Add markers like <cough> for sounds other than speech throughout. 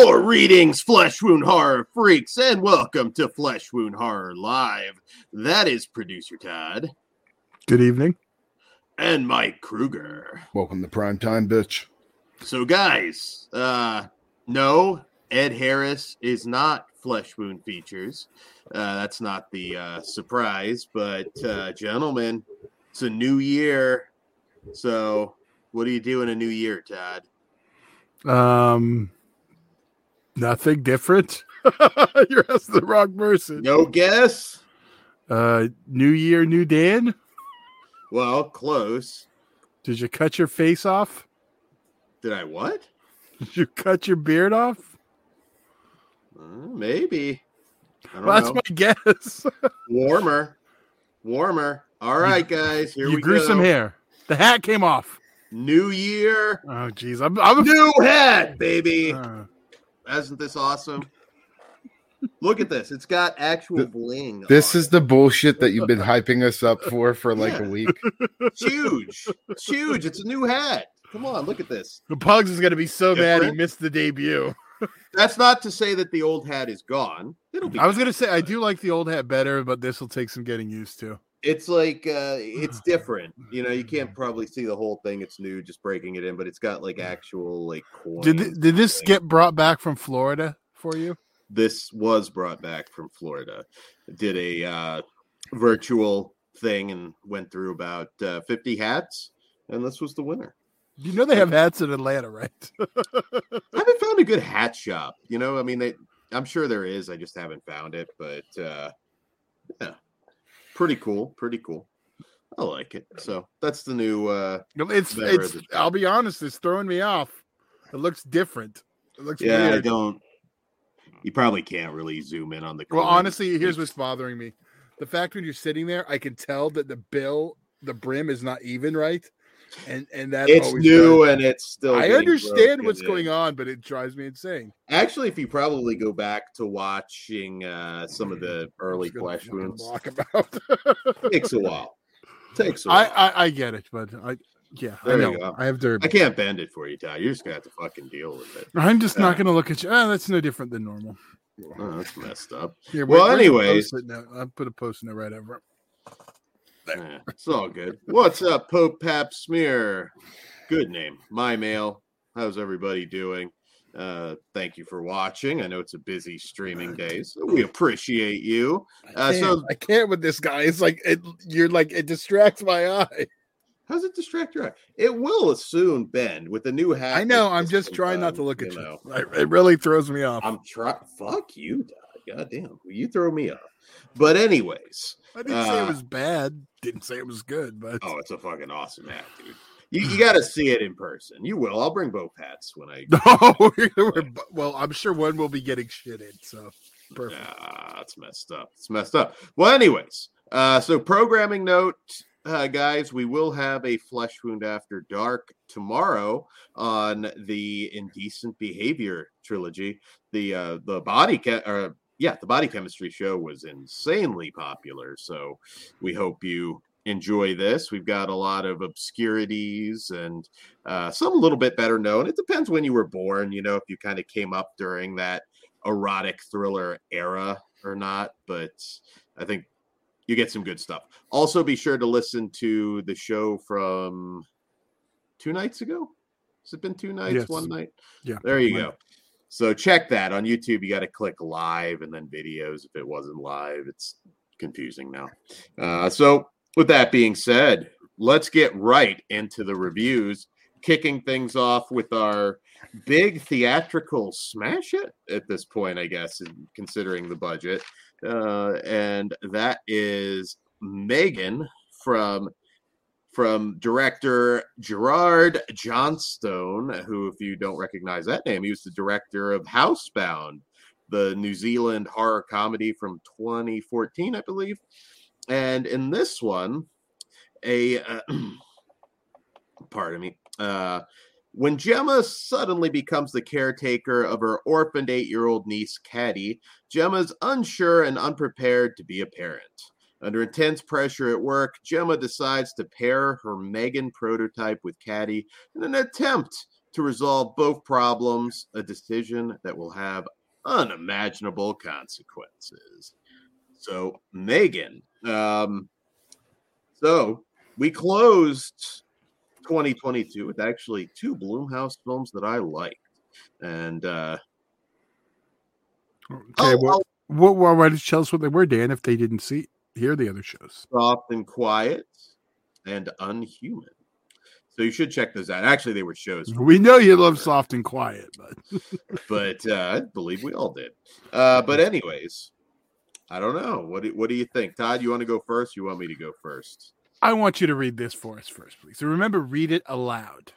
Greetings, Flesh Wound Horror freaks, and welcome to Flesh Wound Horror Live. That is producer Todd Good evening. and Mike Kruger. Welcome to prime time, bitch. So, guys, uh, no, Ed Harris is not Flesh Wound Features. Uh, that's not the uh, surprise, but uh, gentlemen, it's a new year. So, what do you do in a new year, Todd? Um, nothing different. <laughs> You're asking the wrong person. No guess? Uh, New Year, New Dan. Well, close. Did you cut your face off? Did I what? Did you cut your beard off? Uh, maybe. I don't Well, that's know. my guess. <laughs> Warmer. Warmer. All right, guys. Here you we grew go. some hair. The hat came off. New year. Oh, jeez. I'm. I'm New hat, baby. uh, Isn't this awesome? Look at this. It's got actual Th- bling. This on is the bullshit that you've been <laughs> hyping us up for for like Yeah. a week. It's <laughs> huge. It's huge. It's a new hat. Come on, look at this. the Pugs is gonna be so mad he missed the debut. <laughs> That's not to say that the old hat is gone. It'll be. I was gonna say I do like the old hat better, but this will take some getting used to. It's like uh it's <sighs> different. You know, you can't probably see the whole thing. It's new, just breaking it in, but it's got like actual like coins. Did th- did this get brought back from Florida for you? this was brought back from Florida. Did a uh, virtual thing and went through about uh, 50 hats, and this was the winner. You know they have hats in Atlanta, right? <laughs> I haven't found a good hat shop. You know, I mean, they, I'm sure there is. I just haven't found it, but uh, yeah, pretty cool. Pretty cool. I like it. So that's the new. Uh, It's it's. I'll be honest, it's throwing me off. It looks different. It looks yeah, I don't. You probably can't really zoom in on the. Well, honestly, here's what's bothering me: the fact when you're sitting there, I can tell that the bill, the brim is not even right, and and that It's new and it's still. I understand what's in. going on, but it drives me insane. Actually, if you probably go back to watching uh, some of the <laughs> early gonna flesh wounds, walk about. <laughs> takes a while. Takes a I, while. I I get it, but I yeah, I There you know. go. I have derby. I can't bend it for you, Ty. You're just gonna have to fucking deal with it. I'm just Yeah. not going to look at you. Ah, that's no different than normal. Oh, that's messed up. Here, Well, anyways. I'll put a post note right over. Eh, <laughs> it's all good. What's up, Pope Pap Smear? Good name. My mail. How's everybody doing? Uh, thank you for watching. I know it's a busy streaming day, so we appreciate you. Uh, Damn, so, I can't with this guy. It's like it, you're like it distracts my eye. how's it distract your eye? It will soon bend with the new hat. I know. I'm just trying not to look at you. know. It, it really throws me off. I'm trying. Fuck you, God damn. You throw me off. But anyways, I didn't say uh, it was bad. Didn't say it was good, but oh, it's a fucking awesome hat, dude. You, you got to see it in person. You will. I'll bring both hats when I. <laughs> no. we're- we're- well, I'm sure one will be getting shit in. So perfect. Ah, it's messed up. It's messed up. Well, anyways, uh, so programming note, uh, guys, we will have a flesh wound after dark tomorrow on the indecent behavior trilogy. The uh, the body ca- uh, yeah, the body chemistry show was insanely popular. So we hope you enjoy this. We've got a lot of obscurities and uh, some a little bit better known. It depends when you were born. You know, if you kind of came up during that erotic thriller era or not, but I think you get some good stuff. Also, be sure to listen to the show from two nights ago. Has it been two nights, Yes. one night? Yeah. There you go. So check that on YouTube. You got to click live and then videos. If it wasn't live, it's confusing now. Uh, so, with that being said, let's get right into the reviews. Kicking things off with our big theatrical smash it at this point, I guess, considering the budget. Uh, and that is Megan from from director Gerard Johnstone, who, if you don't recognize that name, he was the director of Housebound, the New Zealand horror comedy from 2014, I believe. And in this one, a uh, <clears throat> pardon me, uh, when Gemma suddenly becomes the caretaker of her orphaned eight year old niece, Caddy, Gemma's unsure and unprepared to be a parent. Under intense pressure at work, Gemma decides to pair her Megan prototype with Caddy in an attempt to resolve both problems, a decision that will have unimaginable consequences. So, Megan, um, so we closed 2022 with actually two Blumhouse films that I liked. And uh, Okay, I'll- well, I'll what, well, why did you tell us what they were, Dan? If they didn't see hear the other shows, soft and quiet and unhuman. So you should check those out. Actually, they were shows, we know you love soft and quiet, but <laughs> but uh, I believe we all did. Uh, but anyways, I don't know. What do, what do you think, Todd? You want to go first? You want me to go first? I want you to read this for us first, please. So remember, read it aloud.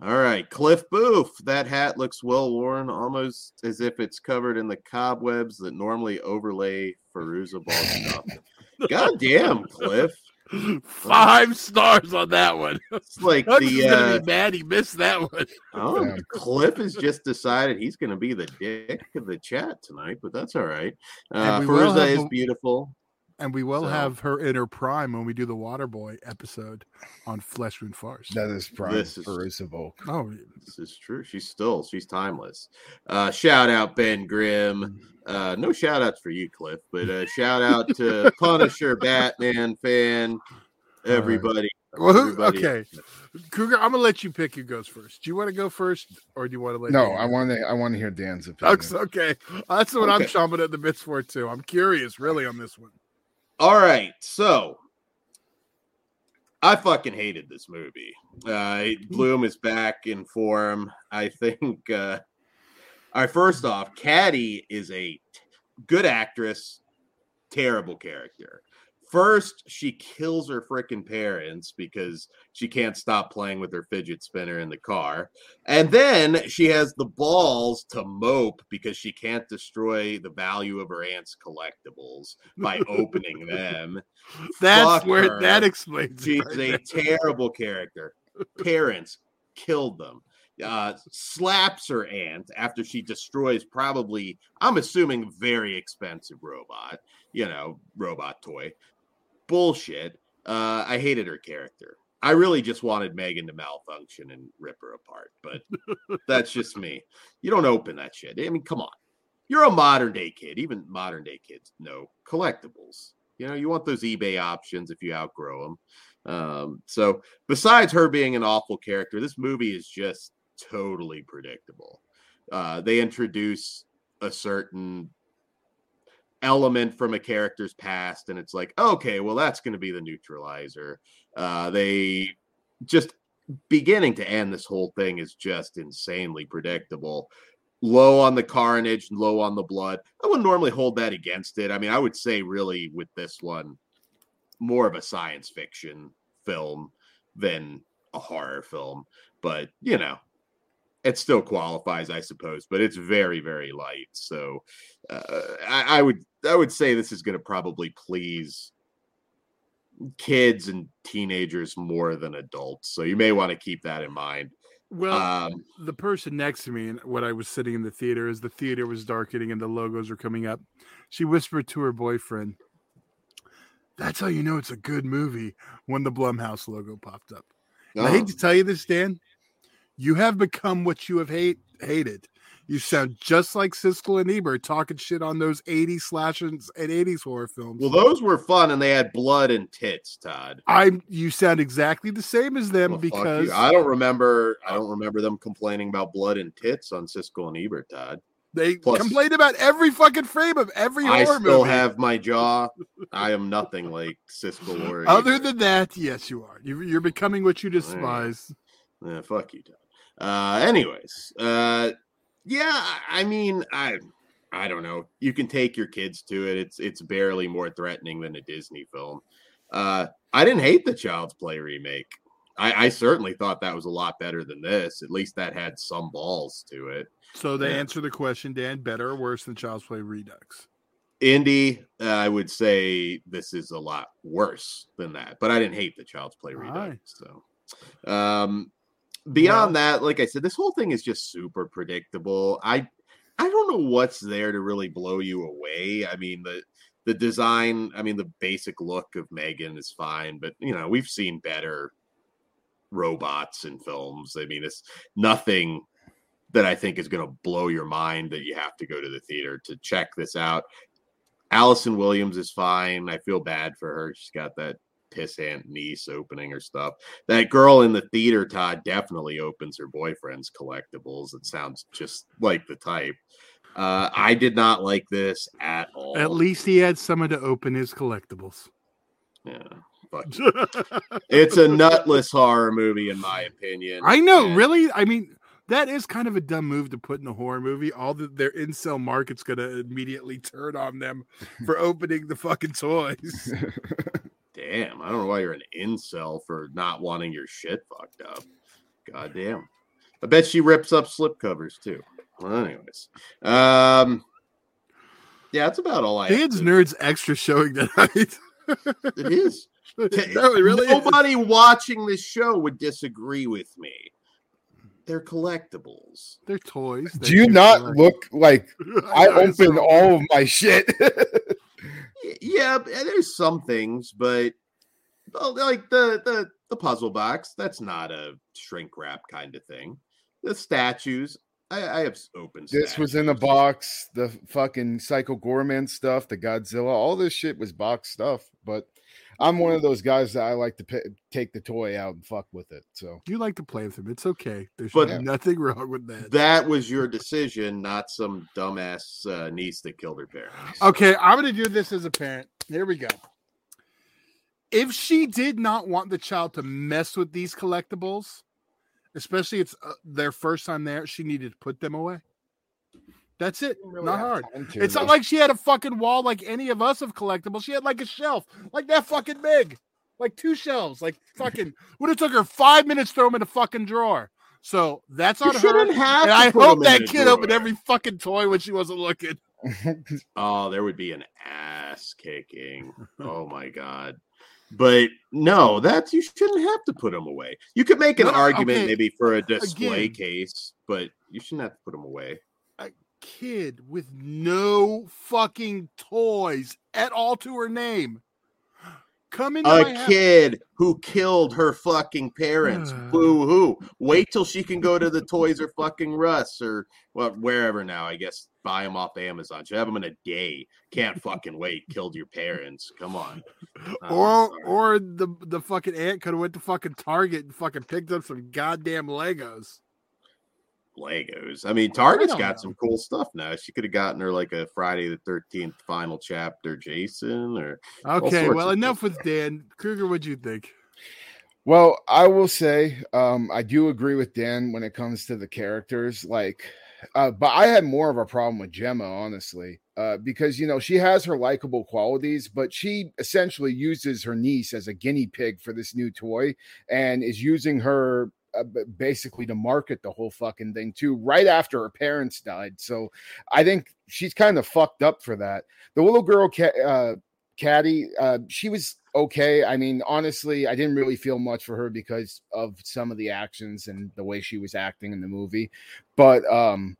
All right, Cliff Booth. That hat looks well worn, almost as if it's covered in the cobwebs that normally overlay Fairuza Balk stuff. <laughs> God damn, Cliff. Five stars on that one. It's like Pugs is the gonna uh, be mad he missed that one. oh, Yeah. Cliff has just decided he's going to be the dick of the chat tonight, but that's all right. Uh, And we will Feruza is a- beautiful. And we will So- have her in her prime when we do the Waterboy episode on Flesh Wound Farce. That is prime This is- Fairuza Balk. Oh, This is true. She's still she's timeless. Uh, shout out Ben Grimm. Uh, no shout outs for you, Cliff, but uh, shout out to <laughs> Punisher, Batman fan, everybody. Well, who- everybody. okay. Cougar, I'm gonna let you pick who goes first. Do you want to go first, or do you want to let? No, Dan I want to. I want to hear Dan's opinion. Okay, okay. that's what I'm Okay. chomping at the bits for too. I'm curious, really, on this one. All right, so I fucking hated this movie. Uh, Bloom is back in form. I think. Uh, all right, first off, Caddy is a t- good actress, terrible character. First, she kills her freaking parents because she can't stop playing with her fidget spinner in the car. And then she has the balls to mope because she can't destroy the value of her aunt's collectibles by opening <laughs> them. That's Fuck where her. that explains. She's right a there. terrible character. Parents killed them. Uh, slaps her aunt after she destroys probably, I'm assuming, very expensive robot, you know, robot toy. Bullshit. Uh, I hated her character. I really just wanted Megan to malfunction and rip her apart, but <laughs> that's just me. You don't open that shit. I mean, come on. You're a modern day kid. Even modern day kids know collectibles. You know, you want those eBay options if you outgrow them. Um, so besides her being an awful character, this movie is just totally predictable. Uh, they introduce a certain element from a character's past, and it's like, okay, well, that's going to be the neutralizer. Uh, they just beginning to end, this whole thing is just insanely predictable. Low on the carnage, low on the blood. I wouldn't normally hold that against it. I mean, I would say, really, with this one, more of a science fiction film than a horror film. But, you know, it still qualifies, I suppose, but it's very, very light. So uh, I, I would I would say this is going to probably please kids and teenagers more than adults. So you may want to keep that in mind. Well, Um, the person next to me, and when I was sitting in the theater, as the theater was darkening and the logos were coming up, she whispered to her boyfriend, "That's how you know it's a good movie." When the Blumhouse logo popped up. I hate to tell you this, Dan. You have become what you have hate hated. You sound just like Siskel and Ebert talking shit on those 80s slashers and 80s horror films. well, those were fun and they had blood and tits, Todd. I'm you sound exactly the same as them Well, because I don't remember. I don't remember them complaining about blood and tits on Siskel and Ebert, Todd. they Plus- complain about every fucking frame of every I horror still movie. have my jaw. I am nothing like Siskel or Other than that, yes, you are. You- You're becoming what you despise. Yeah, fuck you, Todd. Uh, anyways, uh, yeah, I- mean, I, I don't know. You can take your kids to it. It's it's barely more threatening than a Disney film. Uh, I didn't hate the Child's Play remake. I, I certainly thought that was a lot better than this. At least that had some balls to it. So they Yeah. answer the question, Dan, better or worse than Child's Play Redux? Indie, uh, I would say this is a lot worse than that, but I didn't hate the Child's Play Redux. Aye. So, um, beyond that, like I said, this whole thing is just super predictable. I, I don't know what's there to really blow you away. I mean the the design, I mean the basic look of Megan is fine, but you know we've seen better robots in films. I mean, it's nothing that I think is going to blow your mind that you have to go to the theater to check this out. Allison Williams is fine. I feel bad for her. She's got that pissant niece opening her stuff. That girl in the theater, Todd, definitely opens her boyfriend's collectibles. It sounds just like the type. Uh, I did not like this at all. At least he had someone to open his collectibles. Yeah. But <laughs> it's a nutless horror movie, in my opinion. I know, And- really. I mean, that is kind of a dumb move to put in a horror movie. All the, their incel market's gonna immediately turn on them for opening the fucking toys. <laughs> Damn, I don't know why you're an incel for not wanting your shit fucked up. God damn. I bet she rips up slipcovers too. Well, anyways. Um yeah, that's about all I have Dan's to- nerds extra showing tonight. <laughs> It is. no, it really is. Nobody watching this show would disagree with me. They're collectibles. They're toys. that Do you not collect. look like <laughs> I know, open so- all of my shit? <laughs> Yeah, there's some things, but well, like the the the puzzle box, that's not a shrink wrap kind of thing. The statues, I, I have s- open. this was in a statues. box. The fucking Psycho Goreman stuff, the Godzilla, all this shit was box stuff. But I'm one of those guys that I like to pi take the toy out and fuck with it. So You like to play with them. It's okay. There's But- nothing wrong with that. That was your decision, not some dumbass uh, niece that killed her parents. Okay, I'm going to do this as a parent. Here we go. If she did not want the child to mess with these collectibles, especially it's uh, their first time there, she needed to put them away. That's it. not hard. It's not like she had a fucking wall like any of us of collectibles. She had like a shelf, like that fucking big, like two shelves, like fucking. Would have took her five minutes to throw them in a fucking drawer. So that's You her. shouldn't have. And I hope that a kid opened drawer. every fucking toy when she wasn't looking. <laughs> Oh, there would be an ass kicking. Oh my god. But no, that's you shouldn't have to put them away. You could make an No, argument okay, maybe for a display again. case, but you shouldn't have to put them away. A kid with no fucking toys at all to her name. Come my A house. kid who killed her fucking parents. <sighs> Uh. Boo hoo. Wait till she can go to the Toys or fucking Russ or well, wherever now. I guess buy them off Amazon. Should have them in a day. Can't fucking wait. Killed your parents. Come on. I'm Or sorry. or the the fucking aunt could have went to fucking Target and fucking picked up some goddamn Legos. Legos. I mean, Target's don't got know. some cool stuff now. She could have gotten her like a Friday the Thirteenth final chapter, Jason, or Okay, well enough things. with Dan. Kruger, what'd you think? Well, I will say, um, I do agree with Dan when it comes to the characters. Like, uh, but I had more of a problem with Gemma, honestly, uh, because you know she has her likable qualities, but she essentially uses her niece as a guinea pig for this new toy, and is using her b- basically to market the whole fucking thing too. Right after her parents died, so I think she's kind of fucked up for that. The little girl, uh, Caddy, uh, she was okay. I mean, honestly, I didn't really feel much for her because of some of the actions and the way she was acting in the movie. But um,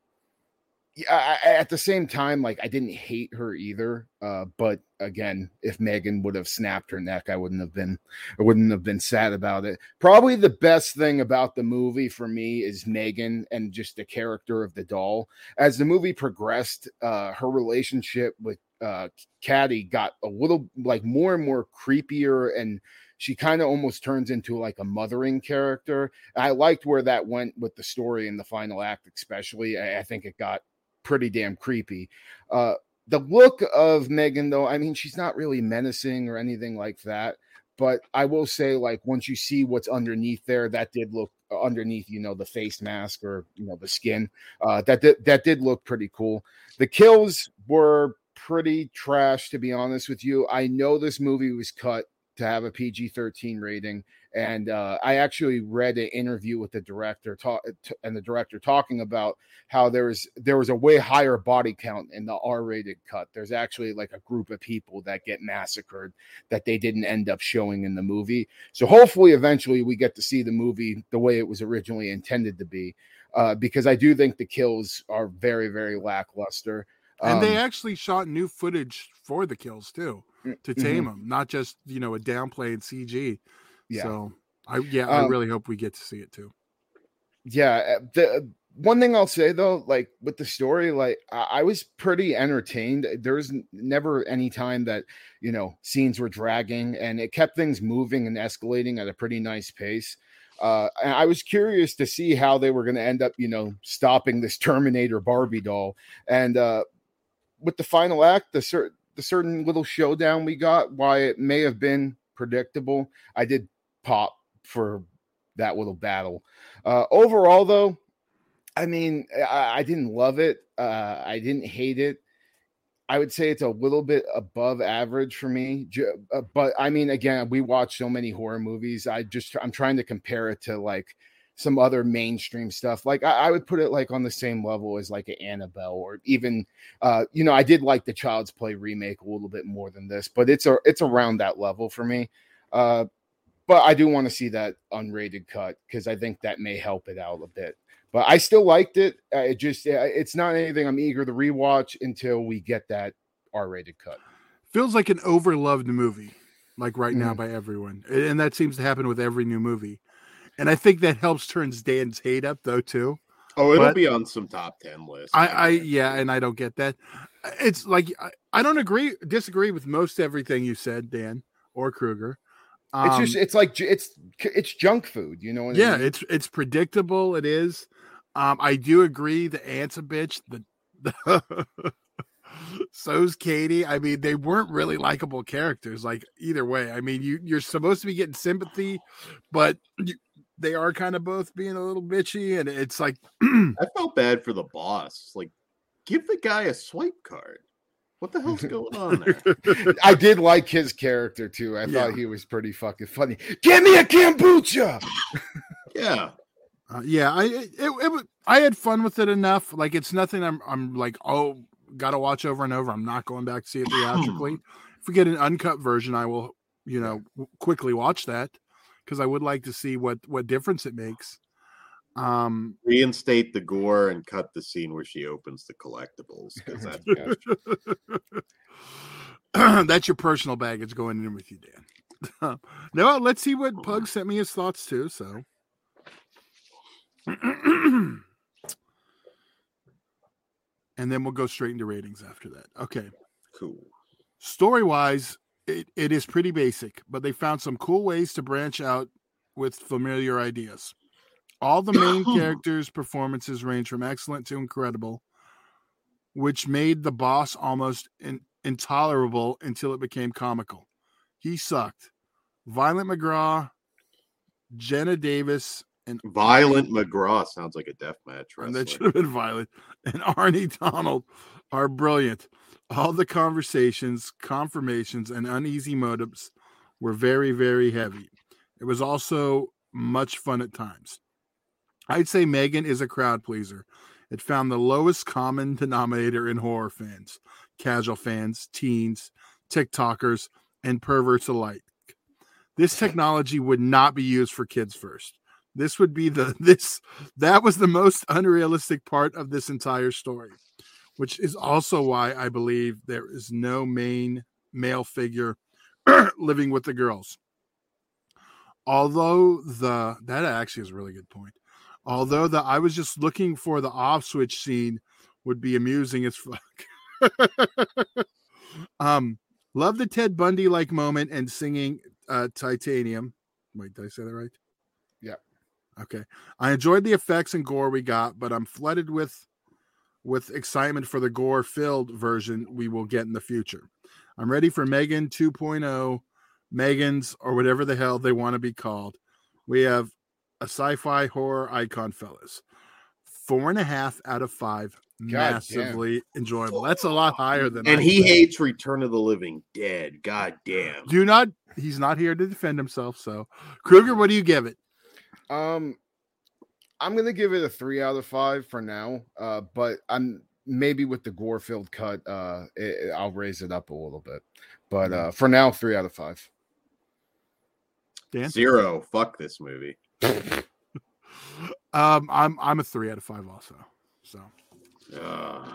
yeah, I, at the same time, like I didn't hate her either. Uh, but again, if Megan would have snapped her neck, I wouldn't have been, I wouldn't have been sad about it. Probably the best thing about the movie for me is Megan and just the character of the doll. As the movie progressed, uh, her relationship with uh, Caddy got a little like more and more creepier and she kind of almost turns into like a mothering character. I liked where that went with the story in the final act, especially. I, I think it got pretty damn creepy. Uh, the look of Megan, though, I mean, she's not really menacing or anything like that. But I will say, like, once you see what's underneath there, that did look uh, underneath, you know, the face mask or you know the skin. Uh, that did that did look pretty cool. The kills were pretty trash, to be honest with you. I know this movie was cut to have a PG 13 rating. And uh, I actually read an interview with the director talk, t- and the director talking about how there was there was a way higher body count in the R-rated cut. There's actually like a group of people that get massacred that they didn't end up showing in the movie. So hopefully, eventually, we get to see the movie the way it was originally intended to be. Uh, because I do think the kills are very very lackluster. And they Um, actually shot new footage for the kills too Mm, to tame them, not just you know a downplay in CG. Yeah. So I yeah, I Um, really hope we get to see it too. yeah uh, the one thing i'll say though like with the story like i, I was pretty entertained there was never any time that you know scenes were dragging and it kept things moving and escalating at a pretty nice pace uh and i was curious to see how they were going to end up you know stopping this terminator barbie doll and uh with the final act the certain the certain little showdown we got why it may have been predictable i did pop for that little battle uh, overall, though, I mean, I, I didn't love it. Uh, I didn't hate it. I would say it's a little bit above average for me. Uh, But I mean, again, we watch so many horror movies. I just I'm trying to compare it to like some other mainstream stuff. Like I, I would put it like on the same level as like an Annabelle or even uh, you know, I did like the Child's Play remake a little bit more than this, but it's a it's around that level for me. Uh, but I do want to see that unrated cut because I think that may help it out a bit. But I still liked it. Uh, it just uh, it's not anything I'm eager to rewatch until we get that R-rated cut. Feels like an overloved movie, like right now Mhm. by everyone, and that seems to happen with every new movie. And I think that helps turns Dan's hate up though too. Oh, it'll But- be on some top ten list. I, I yeah, and I don't get that. It's like I, I don't agree, disagree with most everything you said, Dan or Kruger. It's Um, just it's like it's it's junk food, you know. What I yeah, mean? it's it's predictable. It is. Um, I do agree. The ant's a bitch. The, the <laughs> so's Katie. I mean, they weren't really likable characters. Like either way, I mean, you you're supposed to be getting sympathy, but you, they are kind of both being a little bitchy, and it's like <clears throat> I felt bad for the boss. Like, give the guy a swipe card. What the hell's <laughs> going on there? I did like his character too. I Yeah. thought he was pretty fucking funny. Give me a kombucha. <laughs> yeah, Uh, yeah, I it, it, it I had fun with it enough. Like it's nothing I'm I'm like oh gotta watch over and over. I'm not going back to see it <clears throat> theatrically. if we get an uncut version, I will you know quickly watch that because I would like to see what what difference it makes. Um, reinstate the gore and cut the scene where she opens the collectibles because that Yeah. that's your personal baggage going in with you, Dan. <laughs> no, let's see what Pug sent me his thoughts too. So. <clears throat> and then we'll go straight into ratings after that. Okay. cool. Story wise, it, it is pretty basic, but they found some cool ways to branch out with familiar ideas. All the main <coughs> characters' performances range from excellent to incredible, which made the boss almost in, intolerable until it became comical. He sucked. Violet McGraw, Jenna Davis, and Violet McGraw sounds like a deathmatch right? and that should have been violent. And <laughs> Amie Donald are brilliant. All the conversations, confirmations, and uneasy motives were very, very heavy. It was also much fun at times. I'd say Megan is a crowd pleaser. It found the lowest common <laughs> denominator in horror fans, casual fans, teens, TikTokers, and perverts alike. This <laughs> technology would not be used for kids first. This would be the <laughs> this that was the most unrealistic part of this entire story, which is also why I believe there is no main male figure <clears throat> living with the girls. Although the that actually is a really good point. Although the I was just looking for the off switch scene would be amusing as fuck. <laughs> um love the Ted Bundy like moment and singing uh titanium. Wait, did I say that right? Yeah. Okay. I enjoyed the effects and gore we got, but I'm flooded with with excitement for the gore filled version we will get in the future. I'm ready for Megan 2.0, Megan's, or whatever the hell they want to be called. We have a sci fi horror icon, fellas. Four and a half out of five. damn. massively enjoyable. That's a lot higher than and I he said. hates Return of the Living Dead. God damn. Do not. He's not here to defend himself. So, Kruger, what do you give it? Um, I'm gonna give it a three out of five for now. Uh, but I'm maybe with the gore filled cut, uh, it, I'll raise it up a little bit. But uh, for now, three out of five. Dan? Zero. Fuck this movie. Um, I'm I'm a three out of five also. So Ugh.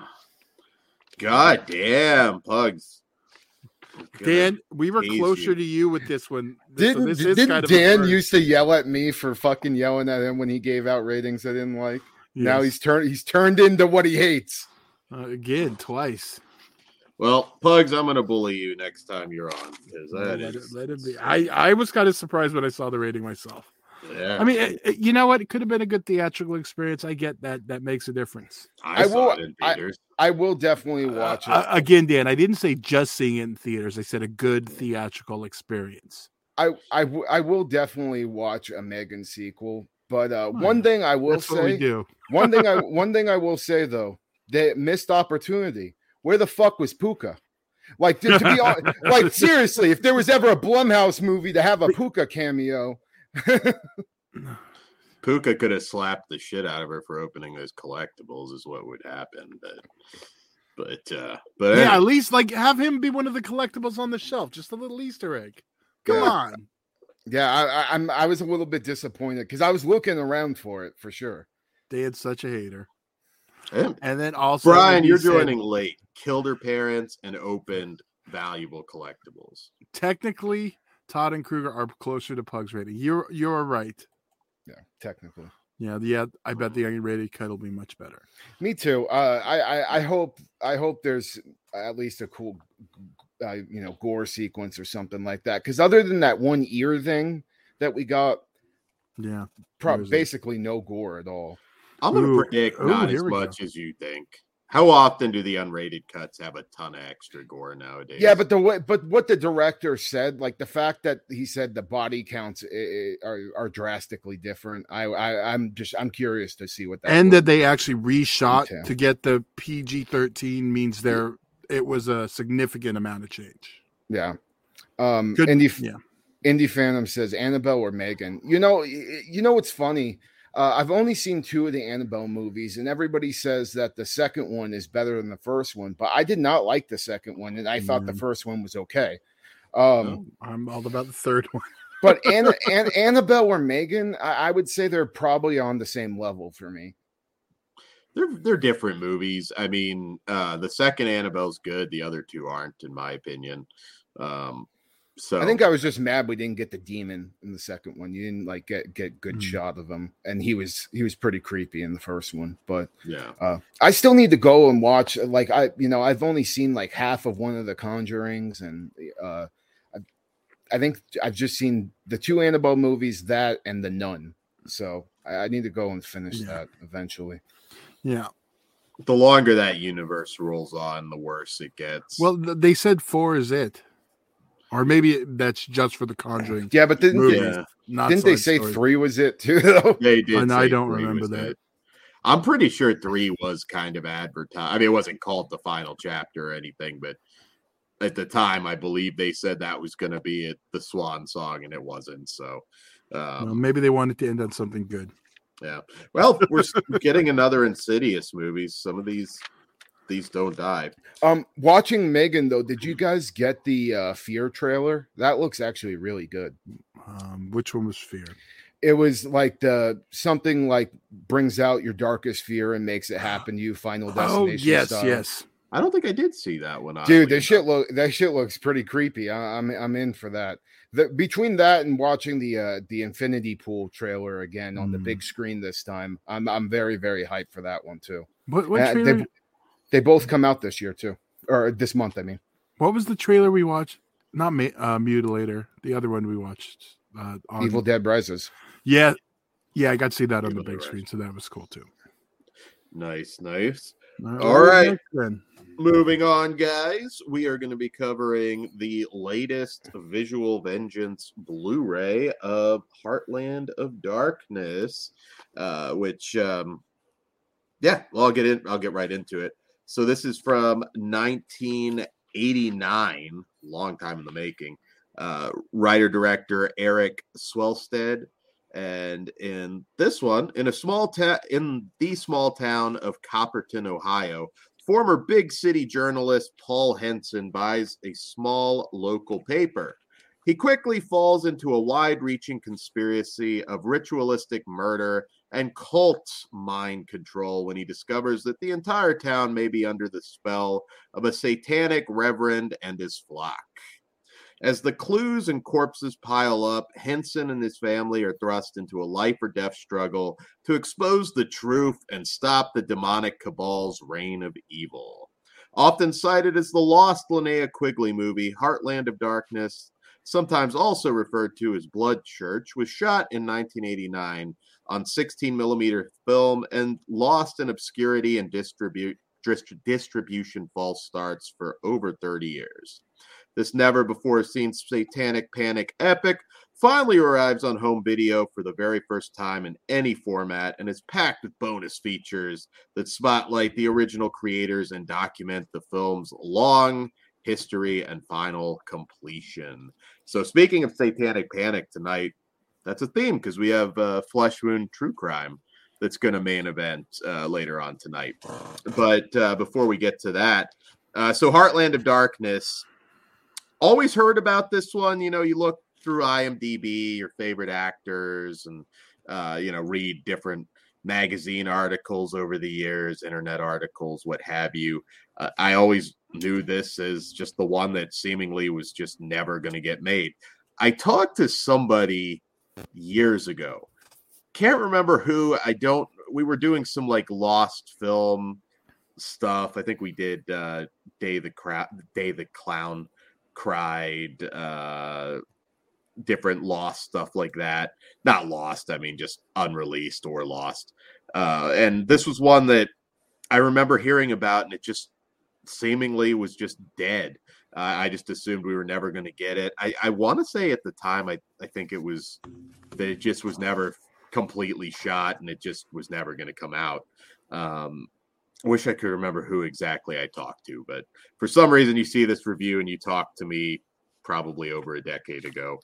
God damn, pugs. Dan, we were haze closer you. to you with this one. Didn't, this is didn't kind of Dan used to yell at me for fucking yelling at him when he gave out ratings I didn't like? Now he's turned he's turned into what he hates. Uh, again twice. Well, Pugs, I'm gonna bully you next time you're on because Uh, that let, is. it, let it be. I, I was kind of surprised when I saw the rating myself. Yeah, I mean, it- it- you know what? It could have been a good theatrical experience. I get that. That makes a difference. I, I will- I- I will definitely watch Uh, it. again, Dan, I didn't say just seeing it in theaters. I said a good theatrical experience. I, I w- I will definitely watch a Megan sequel. But uh, Oh, one yeah. thing I will That's say, do. <laughs> one thing I one thing I will say though, they missed opportunity. Where the fuck was Puka? Like to, to be hon- <laughs> like seriously, if there was ever a Blumhouse movie to have a Puka cameo, <laughs> Puka could have slapped the shit out of her for opening those collectibles, is what would happen. But, but, uh, but Yeah, at least like have him be one of the collectibles on the shelf. Just a little Easter egg. Come Yeah. on. yeah, I, I, I'm I was a little bit disappointed because I was looking around for it for sure. Dan's such a hater. yeah. And then also Brian, you're said- joining late. Killed her parents and opened valuable collectibles. technically Todd and Kruger are closer to Pug's rating. You're you're right. Yeah, technically. Yeah, yeah. I bet the unrated cut will be much better. Me too. Uh, I, I I hope I hope there's at least a cool, uh, you know, gore sequence or something like that. Because other than that one ear thing that we got, Yeah. pro- There's a- basically no gore at all. I'm going to Ooh, predict ooh, not here as we go. much as you think. How often do the unrated cuts have a ton of extra gore nowadays? Yeah, but the way, but what the director said, like the fact that he said the body counts i- i- are are drastically different. I, I I'm just I'm curious to see what that and that they actually reshot Detail. to get the PG thirteen means there it was a significant amount of change. yeah. Um, Good- Indie yeah. Indie Phantom says Annabelle or Megan. You know, y- y- you know what's funny? Uh, I've only seen two of the Annabelle movies, and everybody says that the second one is better than the first one. But I did not like the second one, and I thought the Mm. first one was okay. Um, Oh, I'm all about the third <laughs> one. but Anna, An- Annabelle or Megan, I, I would say they're probably on the same level for me. they're they're different movies. I mean, uh, the second Annabelle's good. The other two aren't, in my opinion. Um, so I think I was just mad we didn't get the demon in the second one. You didn't like get get good Mm. shot of him, and he was he was pretty creepy in the first one. But yeah, uh, I still need to go and watch. Like I, you know, I've only seen like half of one of the Conjurings, and uh, I, I think I've just seen the two Annabelle movies, that and the Nun. So I, I need to go and finish Yeah. that eventually. Yeah. the longer that universe rolls on, the worse it gets. Well, they said four is it, or maybe that's just for the Conjuring. Yeah, but didn't Movie. yeah, Not didn't they say story. three was it too? Though they did. And I don't remember that. it. I'm pretty sure three was kind of advertised. I mean, it wasn't called the final chapter or anything, but at the time, I believe they said that was going to be it, the swan song, and it wasn't. So, um, Well, maybe they wanted to end on something good. Yeah. Well, we're getting another Insidious movie. Some of these these don't die. Um, watching Megan though, did you guys get the uh, Fear trailer? That looks actually really good. Um, which one was Fear? It was like the something like brings out your darkest fear and makes it happen. to You final destination. Oh destination. yes, style. yes. I don't think I did see that one. dude. oddly That shit enough. look that shit looks pretty creepy. I, I'm I'm in for that. The, between that and watching the uh, the Infinity Pool trailer again on the big screen this time, I'm I'm very very hyped for that one too. What what Uh, trailer? They both come out this year too, or this month. I mean. What was the trailer we watched? Not Ma- uh, Mutilator. The other one we watched. Uh, on, Evil Dead Rises. Yeah, yeah. I got to see that on Evil the Dead big screen, so that was cool too. Nice, nice. All what was right. Then Moving on, guys. We are going to be covering the latest Visual Vengeance Blu-ray of Heartland of Darkness, uh, which, um, yeah, well, I'll get in. I'll get right into it. So this is from 1989, long time in the making. Uh, writer director Eric Swelstad, and in this one, in a small town, in the small town of Copperton, Ohio, former big city journalist Paul Henson buys a small local paper. He quickly falls into a wide reaching conspiracy of ritualistic murder and cult mind control when he discovers that the entire town may be under the spell of a satanic reverend and his flock. As the clues and corpses pile up, Henson and his family are thrust into a life or death struggle to expose the truth and stop the demonic cabal's reign of evil. Often cited as the lost Linnea Quigley movie, Heartland of Darkness, sometimes also referred to as Blood Church, was shot in 1989 on 16 millimeter film and lost in obscurity and distribute distribution false starts for over 30 years. This never before seen satanic panic epic finally arrives on home video for the very first time in any format and is packed with bonus features that spotlight the original creators and document the film's long history and final completion. So, speaking of satanic panic tonight, that's a theme because we have uh, Flesh Wound True Crime that's going to main event uh, later on tonight. But uh, before we get to that, uh, so Heartland of Darkness always heard about this one. You know, you look through IMDb, your favorite actors, and uh, you know, read different magazine articles over the years, internet articles, what have you. Uh, I always knew this as just the one that seemingly was just never going to get made. I talked to somebody years ago. Can't remember who. I don't. We were doing some like lost film stuff. I think we did uh Day the Crowd, Day the Clown cried uh different lost stuff like that not lost i mean just unreleased or lost uh and this was one that i remember hearing about and it just seemingly was just dead uh, i just assumed we were never going to get it i i want to say at the time i i think it was that it just was never completely shot and it just was never going to come out um wish I could remember who exactly I talked to, but for some reason you see this review and you talked to me probably over a decade ago.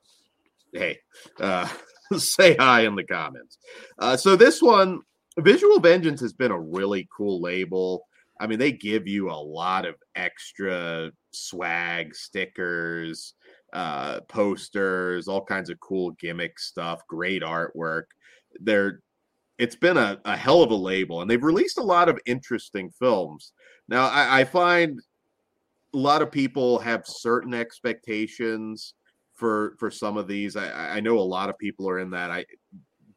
Hey, uh, <laughs> say hi in the comments. Uh, so this one, Visual Vengeance has been a really cool label. I mean, they give you a lot of extra swag, stickers, uh, posters, all kinds of cool gimmick stuff, great artwork. They're it's been a, a hell of a label, and they've released a lot of interesting films. Now, I, I find a lot of people have certain expectations for for some of these. I, I know a lot of people are in that. I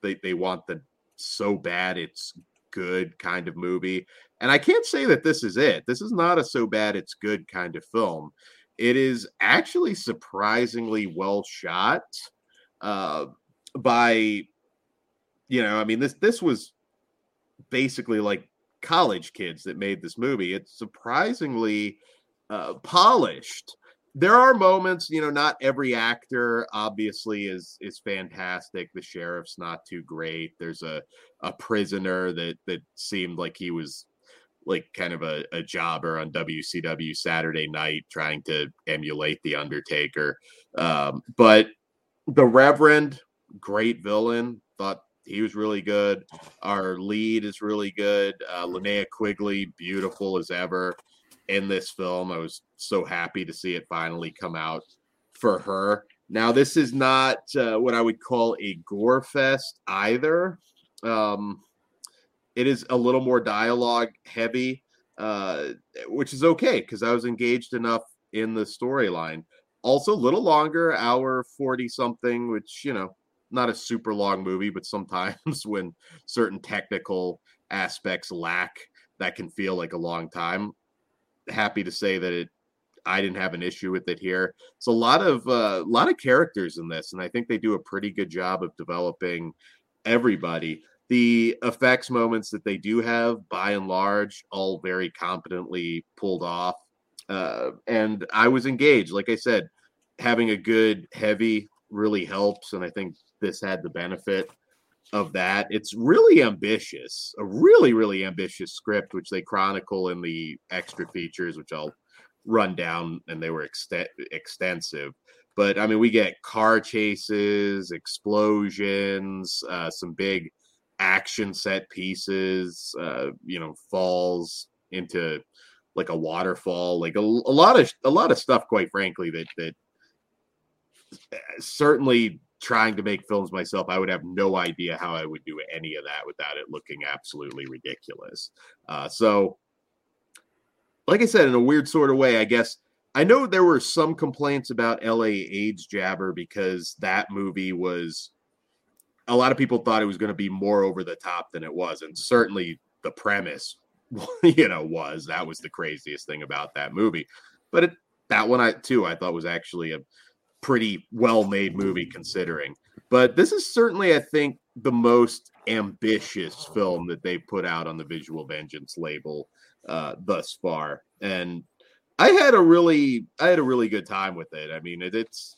they they want the so bad it's good kind of movie, and I can't say that this is it. This is not a so bad it's good kind of film. It is actually surprisingly well shot uh, by you know, I mean this this was basically like college kids that made this movie. It's surprisingly uh, polished. There are moments, you know, not every actor obviously is is fantastic. The sheriff's not too great. There's a a prisoner that that seemed like he was like kind of a, a jobber on WCW Saturday night trying to emulate the Undertaker. Um, but the Reverend, great villain, thought he was really good. Our lead is really good. Uh, Linnea Quigley, beautiful as ever in this film. I was so happy to see it finally come out for her. Now, this is not uh, what I would call a gore fest either. Um, it is a little more dialogue heavy, uh, which is okay because I was engaged enough in the storyline. Also, a little longer, hour 40 something, which, you know, not a super long movie, but sometimes <laughs> when certain technical aspects lack, that can feel like a long time. Happy to say that it I didn't have an issue with it here. It's a lot of a uh, lot of characters in this, and I think they do a pretty good job of developing everybody. The effects moments that they do have, by and large, all very competently pulled off. Uh, and I was engaged. Like I said, having a good heavy really helps, and I think this had the benefit of that. It's really ambitious, a really, really ambitious script, which they chronicle in the extra features, which I'll run down, and they were ext- extensive. But I mean, we get car chases, explosions, uh, some big action set pieces, uh, you know, falls into like a waterfall, like a, a lot of a lot of stuff, quite frankly, that that certainly trying to make films myself, I would have no idea how I would do any of that without it looking absolutely ridiculous. Uh, so, like I said, in a weird sort of way, I guess I know there were some complaints about LA AIDS Jabber because that movie was a lot of people thought it was going to be more over the top than it was, and certainly the premise, <laughs> you know, was that was the craziest thing about that movie. But it, that one, I too, I thought was actually a pretty well made movie considering. But this is certainly, I think, the most ambitious film that they put out on the Visual Vengeance label uh, thus far, and I had a really I had a really good time with it. I mean, it, it's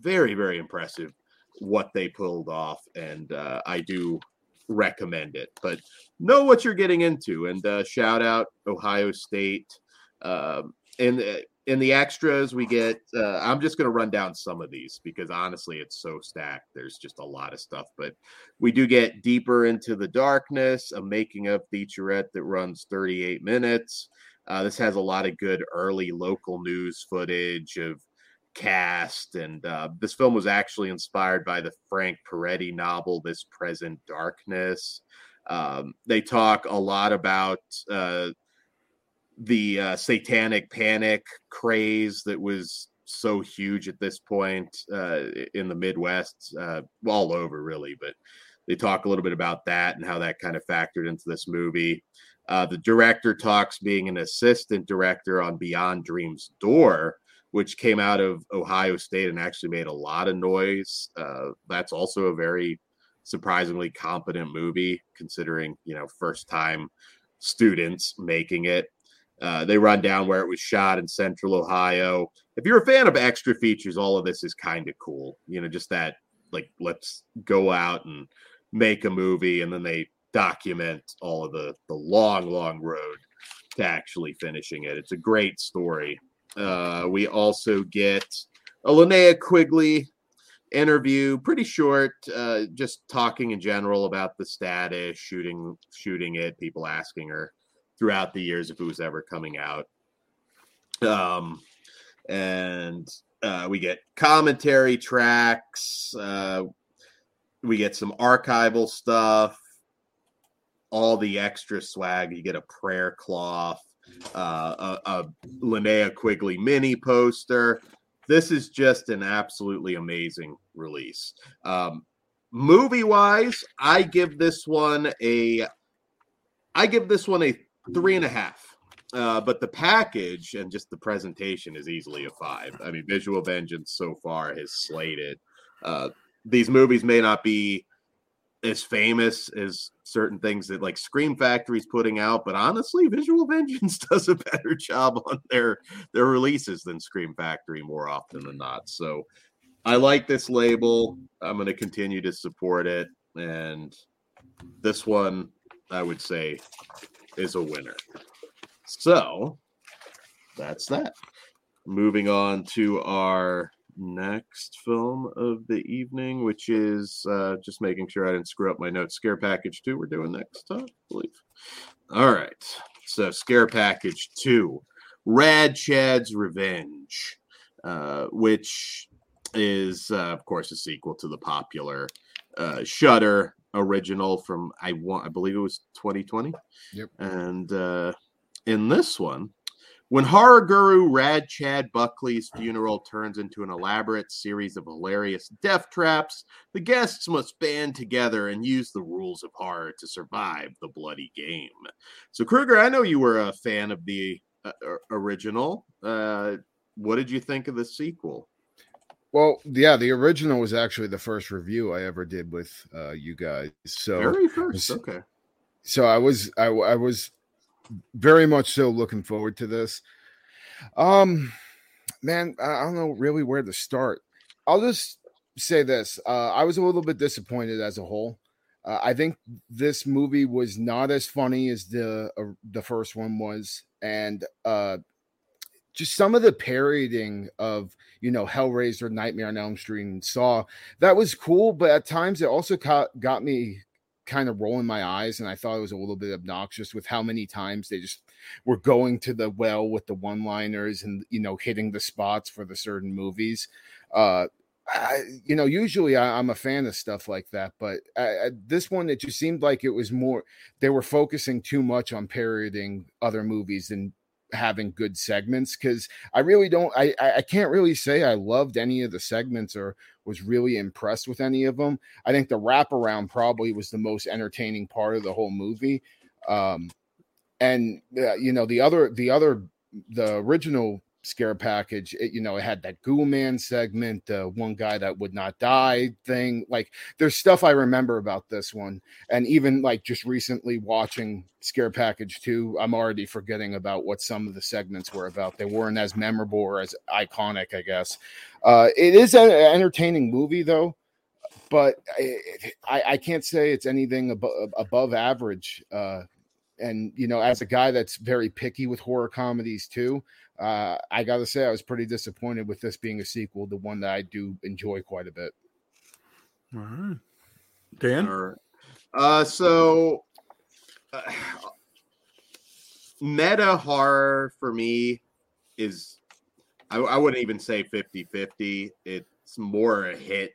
very very impressive what they pulled off, and uh, I do recommend it. But know what you're getting into, and uh, shout out Ohio State. Um, and uh, in the extras, we get. Uh, I'm just going to run down some of these because honestly, it's so stacked. There's just a lot of stuff, but we do get deeper into the darkness, a making of featurette that runs 38 minutes. Uh, this has a lot of good early local news footage of cast, and uh, this film was actually inspired by the Frank Peretti novel "This Present Darkness." Um, they talk a lot about uh, the uh, satanic panic craze that was so huge at this point uh, in the Midwest, uh, all over really, but they talk a little bit about that and how that kind of factored into this movie. Uh, the director talks being an assistant director on Beyond Dream's Door, which came out of Ohio State and actually made a lot of noise. Uh, that's also a very surprisingly competent movie, considering you know first time students making it. Uh, they run down where it was shot in Central Ohio. If you're a fan of extra features, all of this is kind of cool. You know, just that like let's go out and make a movie, and then they document all of the the long, long road to actually finishing it. It's a great story. Uh, we also get a Linnea Quigley interview, pretty short, uh, just talking in general about the status, shooting, shooting it. People asking her throughout the years if it was ever coming out. Um, and uh, we get commentary tracks. Uh, we get some archival stuff all the extra swag. You get a prayer cloth, uh, a, a Linnea Quigley mini poster. This is just an absolutely amazing release. Um, movie wise, I give this one a, I give this one a three and a half. Uh, but the package and just the presentation is easily a five. I mean, Visual Vengeance so far has slated. Uh, these movies may not be as famous as certain things that like Scream Factory's putting out, but honestly, Visual <laughs> Vengeance does a better job on their their releases than Scream Factory more often than not. So I like this label. I'm going to continue to support it, and this one I would say is a winner. So that's that. Moving on to our next film of the evening, which is uh, just making sure I didn't screw up my notes. Scare Package 2, we're doing next, huh? I believe. All right. So, Scare Package 2, Rad Chad's Revenge, uh, which is, uh, of course, a sequel to the popular uh, Shudder original from, I, want, I believe it was 2020. Yep. And uh, in this one, when horror guru Rad Chad Buckley's funeral turns into an elaborate series of hilarious death traps, the guests must band together and use the rules of horror to survive the bloody game. So, Kruger, I know you were a fan of the uh, original. Uh, what did you think of the sequel? Well, yeah, the original was actually the first review I ever did with uh, you guys. So very first, okay. So I was I, I was very much so looking forward to this. Um, man, I don't know really where to start. I'll just say this: uh, I was a little bit disappointed as a whole. Uh, I think this movie was not as funny as the uh, the first one was, and uh, just some of the parodying of you know Hellraiser, Nightmare on Elm Street, and Saw that was cool, but at times it also got, got me kind of rolling my eyes and I thought it was a little bit obnoxious with how many times they just were going to the well with the one liners and you know hitting the spots for the certain movies. Uh I, you know, usually I, am a fan of stuff like that, but I, this one it just seemed like it was more they were focusing too much on parodying other movies than having good segments. Because I really don't, I I can't really say I loved any of the segments or was really impressed with any of them. I think the wraparound probably was the most entertaining part of the whole movie. Um, and uh, you know the other the other the original scare package it, you know it had that ghoul man segment uh, one guy that would not die thing like there's stuff i remember about this one and even like just recently watching scare package 2 i'm already forgetting about what some of the segments were about. They weren't as memorable or as iconic i guess. Uh, it is an entertaining movie though but I, I can't say it's anything above, above average uh, and you know as a guy that's very picky with horror comedies too uh, I got to say, I was pretty disappointed with this being a sequel, the one that I do enjoy quite a bit. All right, Dan. Uh, so uh, <sighs> meta horror for me is, I, I wouldn't even say 50 50. It's more a hit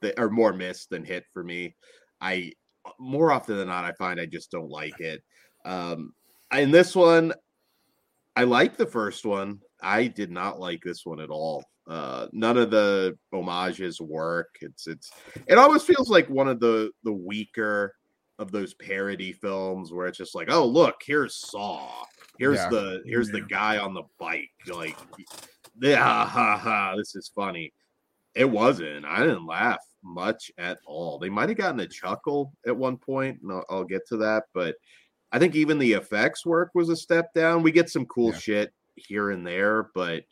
that, or more miss than hit for me. I, more often than not, I find I just don't like it. Um, in this one, I like the first one. I did not like this one at all. Uh, none of the homages work. It's it's it almost feels like one of the the weaker of those parody films where it's just like, oh look, here's Saw. Here's yeah. the here's yeah. the guy on the bike. Like, yeah, ha ha, this is funny. It wasn't. I didn't laugh much at all. They might have gotten a chuckle at one point, and I'll, I'll get to that, but I think even the effects work was a step down. We get some cool yeah. shit here and there, but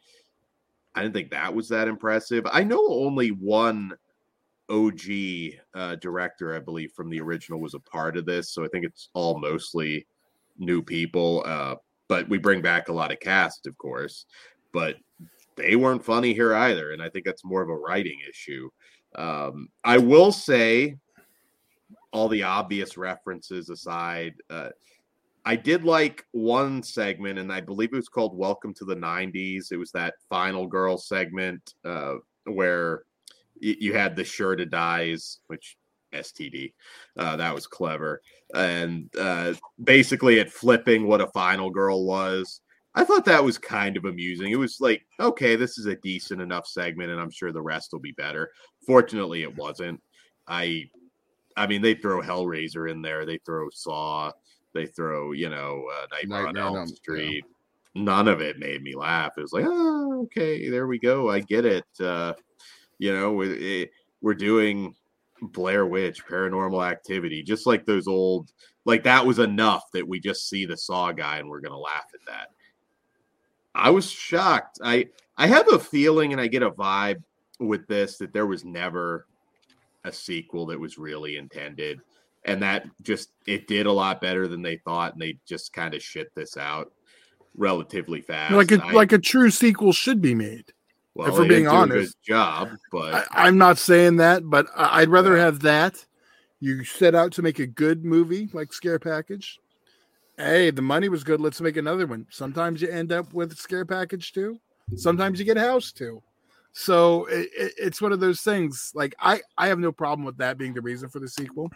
I didn't think that was that impressive. I know only one OG uh, director, I believe, from the original was a part of this, so I think it's all mostly new people. Uh, but we bring back a lot of cast, of course, but they weren't funny here either, and I think that's more of a writing issue. Um, I will say all the obvious references aside, uh, I did like one segment, and I believe it was called "Welcome to the '90s." It was that final girl segment uh, where y- you had the sure to dies, which STD. Uh, that was clever, and uh, basically it flipping what a final girl was. I thought that was kind of amusing. It was like, okay, this is a decent enough segment, and I'm sure the rest will be better. Fortunately, it wasn't. I I mean, they throw Hellraiser in there, they throw Saw, they throw, you know, uh, Nightmare, Nightmare on Elm Street. Yeah. None of it made me laugh. It was like, oh, okay, there we go. I get it. Uh, you know, it, we're doing Blair Witch, Paranormal Activity, just like those old. Like that was enough that we just see the Saw guy and we're gonna laugh at that. I was shocked. I I have a feeling and I get a vibe with this that there was never a sequel that was really intended. And that just it did a lot better than they thought and they just kind of shit this out relatively fast. Like a I, like a true sequel should be made well, if we're being honest. job but I, am not saying that but i'd rather have that. You set out to make a good movie like scare package. Hey the money was good let's make another one. Sometimes you end up with scare package too. Sometimes you get house too so it, it, it's one of those things. Like I, I have no problem with that being the reason for the sequel.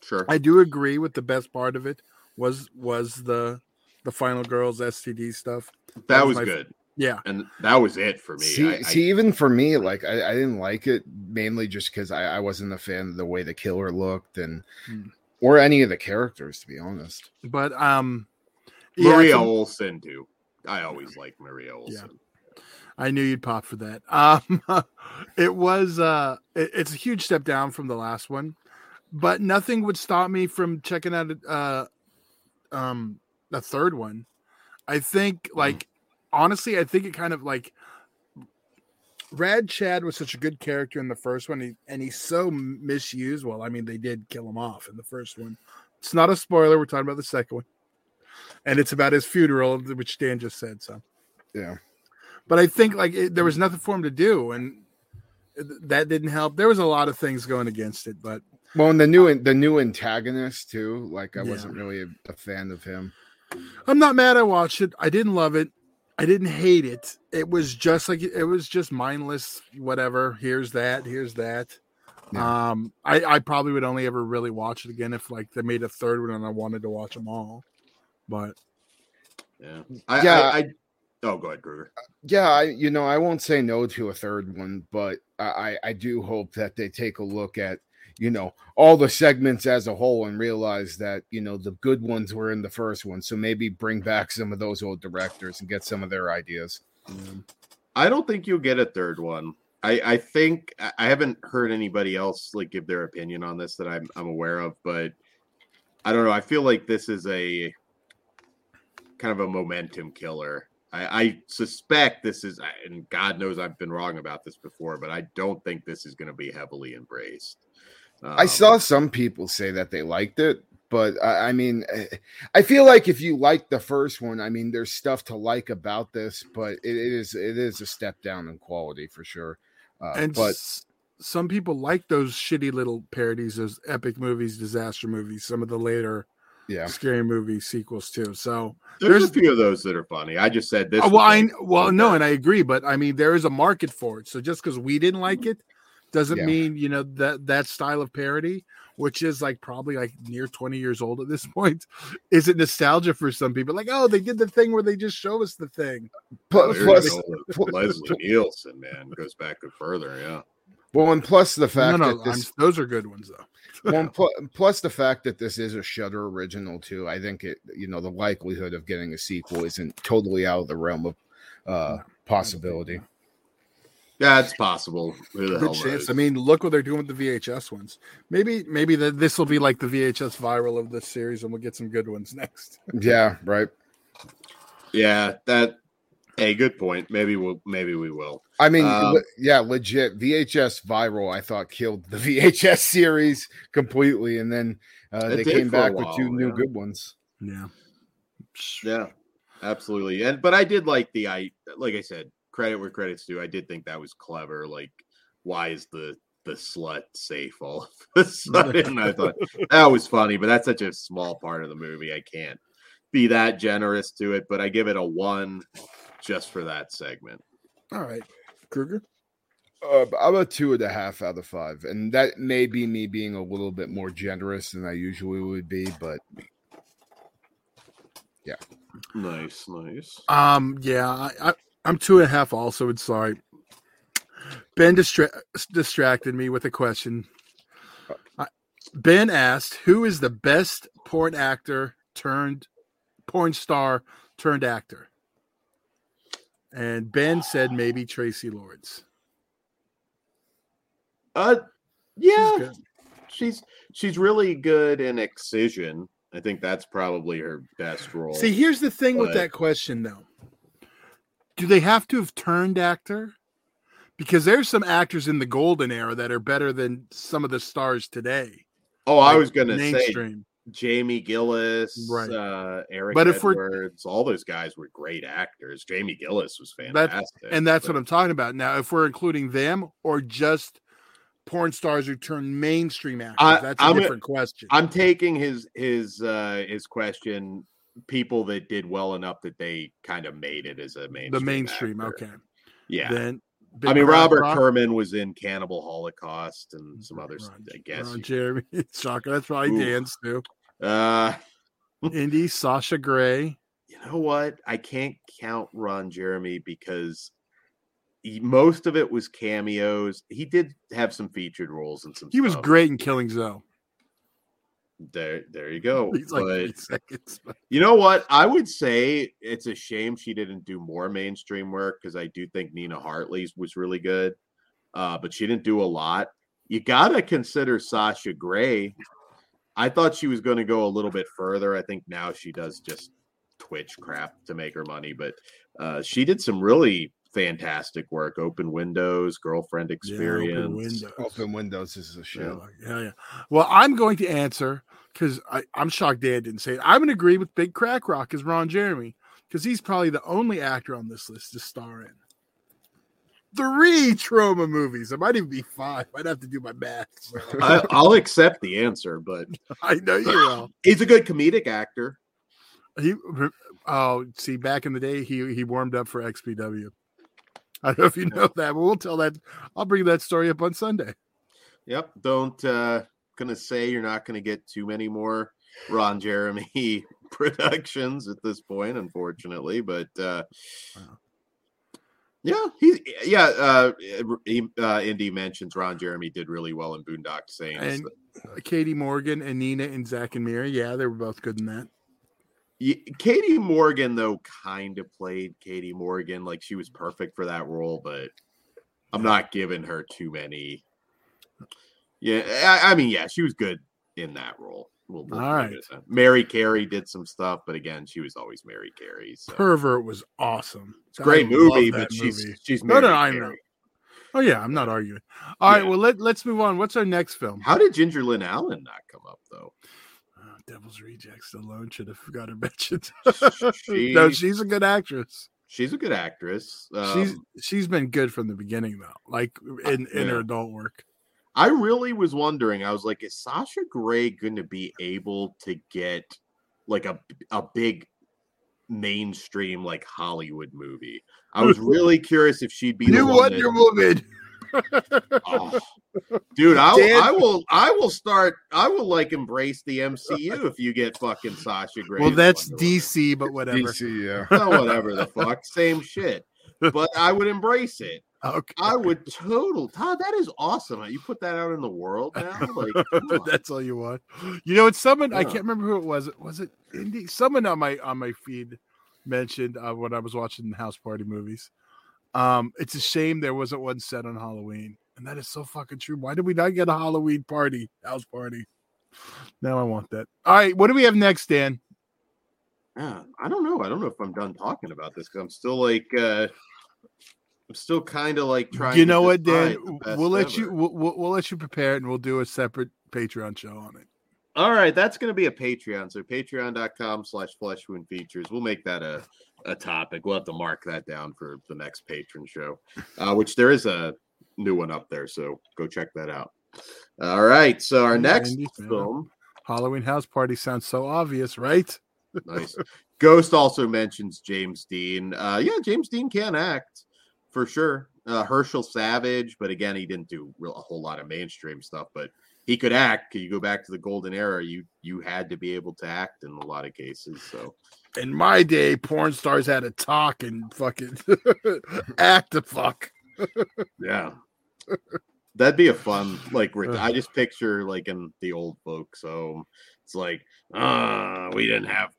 Sure, I do agree with the best part of it was was the the final girls STD stuff. That, that was, was good. Yeah, and that was it for me. See, I, see I, even for me, like I, I, didn't like it mainly just because I, I wasn't a fan of the way the killer looked and hmm. or any of the characters, to be honest. But um, Maria yeah, Olsen too. I always like Maria Olsen. Yeah. I knew you'd pop for that. <laughs> Um, it was uh, it, it's a huge step down from the last one, but nothing would stop me from checking out uh, um, the third one. I think, hmm. like, mm. honestly, I think it kind of like Rad Chad was such a good character in the first one, and he's so misused. Well, I mean, they did kill him off in the first one. It's not a spoiler. We're talking about the second one, and it's about his funeral, which Dan just said. So, yeah. But I think like it, there was nothing for him to do, and that didn't help. There was a lot of things going against it, but well, and the new the new antagonist too. Like I yeah. wasn't really a, a, fan of him. I'm not mad. I watched it. I didn't love it. I didn't hate it. It was just like it was just mindless. Whatever. Here's that. Here's that. Yeah. Um, I I probably would only ever really watch it again if like they made a third one and I wanted to watch them all. But Yeah. I, Yeah. I, I oh go ahead, Kruger. Yeah, I you know I won't say no to a third one, but I I do hope that they take a look at you know all the segments as a whole and realize that you know the good ones were in the first one, so maybe bring back some of those old directors and get some of their ideas. I don't think you'll get a third one. I, I think I I haven't heard anybody else like give their opinion on this that I'm I'm aware of, but I don't know. I feel like this is a kind of a momentum killer. I, I suspect this is, and God knows I've been wrong about this before, but I don't think this is going to be heavily embraced. I Um, saw some people say that they liked it, but I, I mean, eh, I feel like if you like the first one, I mean, there's stuff to like about this, but it is it is a step down in quality for sure. Uh, and but s- some people like those shitty little parodies, those epic movies, disaster movies, some of the later yeah, scary movie sequels too. So there's, there's- a few of those that are funny. I just said this. Uh, well, I well no, and I agree, but I mean there is a market for it. So just because we didn't like it doesn't Yeah. mean you know that that style of parody, which is like probably like near twenty years old at this <laughs> point, is it nostalgia for some people? Like, oh, they did the thing where they just show us the thing. Pl- there you plus, Leslie Nielsen, man, goes back further. Yeah. Well, and plus the fact no, that this those are good ones though. well, and <laughs> pl- plus the fact that this is a Shudder original too. I think it, you know, the likelihood of getting a sequel isn't totally out of the realm of uh, possibility. Yeah, it's possible. Who the hell Good chance. I mean, look what they're doing with the VHS ones. Maybe, maybe that this will be like the VHS viral of this series, and we'll get some good ones next. Yeah, right. yeah, that. Hey, good point. Maybe we'll. Maybe we will. I mean, Um, le- yeah, legit. VHS viral, I thought killed the <laughs> VHS series completely, and then uh, they came for a back with two while, new good ones. Yeah. Yeah, absolutely. And but I did like the I. Like I said, credit where credit's due. I did think that was clever. Like, why is the the slut safe all of a sudden? I thought <laughs> that was funny, but that's such a small part of the movie. I can't be that generous to it. But I give it a one just for that segment. All right, Kruger. Uh, I'm a two and a half out of five, and that may be me being a little bit more generous than I usually would be, but yeah, Nice, nice. Um, yeah, I, I, I'm two and a half. Also, and sorry. Ben distra- distracted me with a question. I, ben asked, "Who is the best porn actor turned porn star turned actor?" And Ben said maybe Traci Lords. Uh, yeah, good. she's she's really good in Excision. I think that's probably her best role. See, here's the thing with that question, though. Do they have to have turned actor? Because there's some actors in the golden era that are better than some of the stars today. oh, I was gonna say mainstream. Jamie Gillis, Right. uh, Eric But if Edwards, all those guys were great actors. Jamie Gillis was fantastic, and that's but- what I'm talking about. Now, if we're including them or just porn stars who turn mainstream actors, I- that's a I'm a- different question. I'm taking his his uh his question. People that did well enough that they kind of made it as a mainstream. the mainstream, actor. okay. Yeah, Then I mean Robert Rock- Kerman was in Cannibal Holocaust and some others. Ron- I guess. Ron Jeremy, <laughs> Shaka. That's probably Ooh. Dan's too. Uh, Indy, Sasha Grey. <laughs> you know what? I can't count Ron Jeremy because he, most of it was cameos. He did have some featured roles and some. He was great in Killing Zoe. There, there you go. <laughs> He's like but seconds. you know what? I would say it's a shame she didn't do more mainstream work because I do think Nina Hartley's was really good, uh, but she didn't do a lot. You gotta consider Sasha Grey. I thought she was going to go a little bit further. I think now she does just Twitch crap to make her money, but uh, she did some really fantastic work. Open Windows, Girlfriend Yeah, Experience. open windows. Open Windows is a show. Yeah, yeah. Well, I'm going to answer because I'm shocked Dan didn't say it. I'm going to agree with Big Crack Rock as Ron Jeremy because he's probably the only actor on this list to star in three Troma movies. It might even be five. I'd have to do my math. <laughs> I, I'll accept the answer, but <laughs> I know you will. he's a good comedic actor. He oh, see, back in the day, he he warmed up for XPW. I don't know if you know that, but we'll tell that. I'll bring that story up on Sunday. Yep. Don't uh gonna say you're not gonna get too many more Ron Jeremy <laughs> productions at this point, unfortunately. But uh yeah, he yeah, uh he uh Indy mentions Ron Jeremy did really well in Boondock Saints. And Katie Morgan and Nina and Zack and Miri. yeah, they were both good in that. Yeah, Katie Morgan though kind of played Katie Morgan like she was perfect for that role, but I'm not giving her too many. Yeah, I, I mean, yeah, she was good in that role. We'll, we'll All right. leave it at that. Mary Carey did some stuff, but again, she was always Mary Carey. So Pervert was awesome. it's a great movie, but that she's she's No, Mary no, I know. Oh yeah, I'm not arguing. All right, Yeah. well let let's move on. What's our next film? How did Ginger Lynn Allen not come up though? Oh, Devil's Rejects alone should have got her mentioned. She- <laughs> no, she's a good actress. She's a good actress. she's Um, she's been good from the beginning though, like in in her adult work. I really was wondering. I was like, is Sasha Grey going to be able to get like a a big mainstream like Hollywood movie? I was really <laughs> curious if she'd be the New one Wonder that- Woman. Oh, dude, I, will- Dan- I will I will start I will like embrace the MCU if you get fucking Sasha Grey. well, that's Wonder Woman. DC, but whatever. DC, yeah. Oh, whatever the fuck, same shit. But I would embrace it. Okay. I would total Todd. That is awesome. You put that out in the world now. Like. <laughs> That's all you want. You know, it's someone I can't remember who it was. Was it Indy? Someone on my on my feed mentioned uh, when I was watching house party movies. Um, it's a shame there wasn't one set on Halloween, and that is so fucking true. Why did we not get a Halloween party, house party? Now I want that. All right, what do we have next, Dan? Yeah, I don't know. I don't know if I'm done talking about this because I'm still like, uh I'm still kind of like trying. you know what, Dan? decide the best We'll let you ever. we'll, we'll, we'll let you prepare it, and we'll do a separate Patreon show on it. All right, that's going to be a Patreon. So patreon.com slash flesh wound features. We'll make that a, a topic. We'll have to mark that down for the next Patreon show, uh, which there is a new one up there. So go check that out. All right. So our next film, Halloween house party sounds so obvious, right? nice. Ghost also mentions James Dean. Uh, yeah, James Dean can act for sure. Uh, Herschel Savage, but again, he didn't do real, a whole lot of mainstream stuff. But he could act. You go back to the golden era. You you had to be able to act in a lot of cases. So In my day, porn stars had to talk and fucking <laughs> act the fuck. <laughs> yeah, that'd be a fun like. I just picture like in the old folks So It's like, ah, we didn't have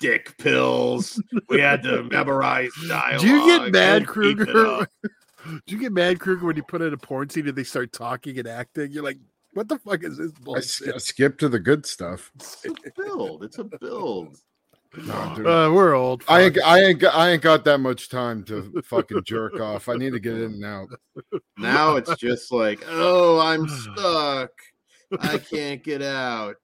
dick pills. We had to <laughs> memorize dialogue. Do you get mad, and Kruger? <laughs> Do you get mad, Kruger, when you put in a porn scene and they start talking and acting? You're like, what the fuck is this I skip to the good stuff. It's a build. It's a build. No, dude. Uh, we're old. I ain't. I ain't, got, I ain't got that much time to fucking jerk off. I need to get in and out. Now it's just like, oh, I'm stuck. I <laughs> can't get out.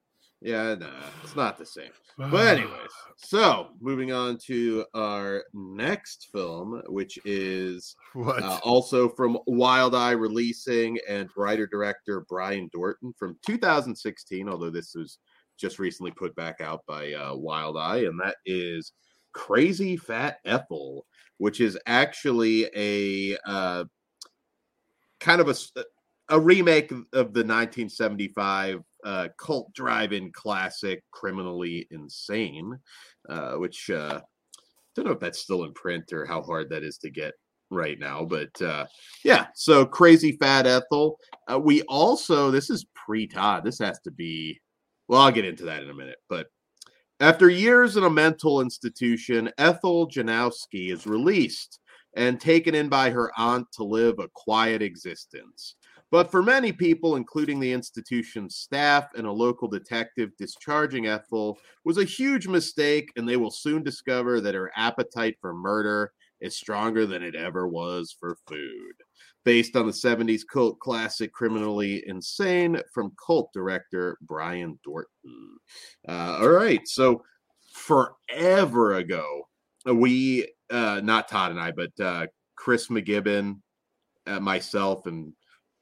Yeah, no, it's not the same. But anyways, so moving on to our next film, which is what? uh, also from Wild Eye Releasing and writer director Brian Dorton from 2016, although this was just recently put back out by uh, Wild Eye, and that is Crazy Fat Ethel, which is actually a uh, kind of a a remake of the 1975 uh, cult drive-in classic criminally insane uh, which uh don't know if that's still in print or how hard that is to get right now but uh yeah so crazy fat ethel uh, we also this is pre-todd this has to be well i'll get into that in a minute but after years in a mental institution ethel janowski is released and taken in by her aunt to live a quiet existence but for many people, including the institution's staff and a local detective, discharging Ethel was a huge mistake, and they will soon discover that her appetite for murder is stronger than it ever was for food. Based on the 70s cult classic Criminally Insane from cult director Brian Dorton. Uh, all right, so forever ago, we, uh, not Todd and I, but uh, Chris McGibbon, uh, myself, and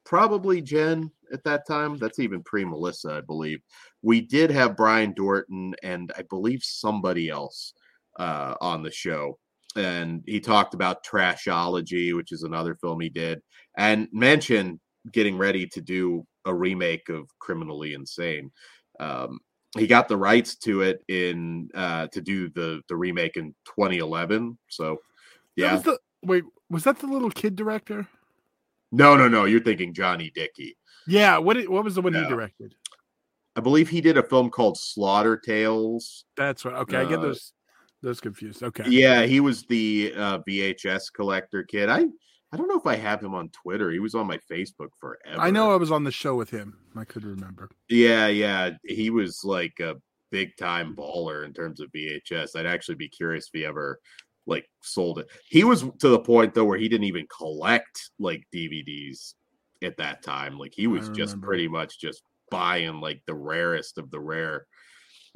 probably Jen at that time. That's even pre Melissa, I believe. We did have Brian Dorton and I believe somebody else uh, on the show. And he talked about Trashology, which is another film he did, and mentioned getting ready to do a remake of Criminally Insane. Um, he got the rights to it in uh, to do the the remake in 2011. So, yeah. Was the, wait, was that the little kid director? No, no, no. You're thinking Johnny Dickey. Yeah. What what was the one No. he directed? I believe he did a film called Slaughter Tales. That's right. Okay, I get Uh, those those confused. Okay. Yeah, he was the uh, VHS collector kid. I I don't know if I have him on Twitter. He was on my Facebook forever. I know I was on the show with him. I could remember. Yeah, yeah. He was like a big time baller in terms of VHS. I'd actually be curious if he ever like sold it. He was to the point though where he didn't even collect like DVDs at that time. Like he was just pretty much just buying like the rarest of the rare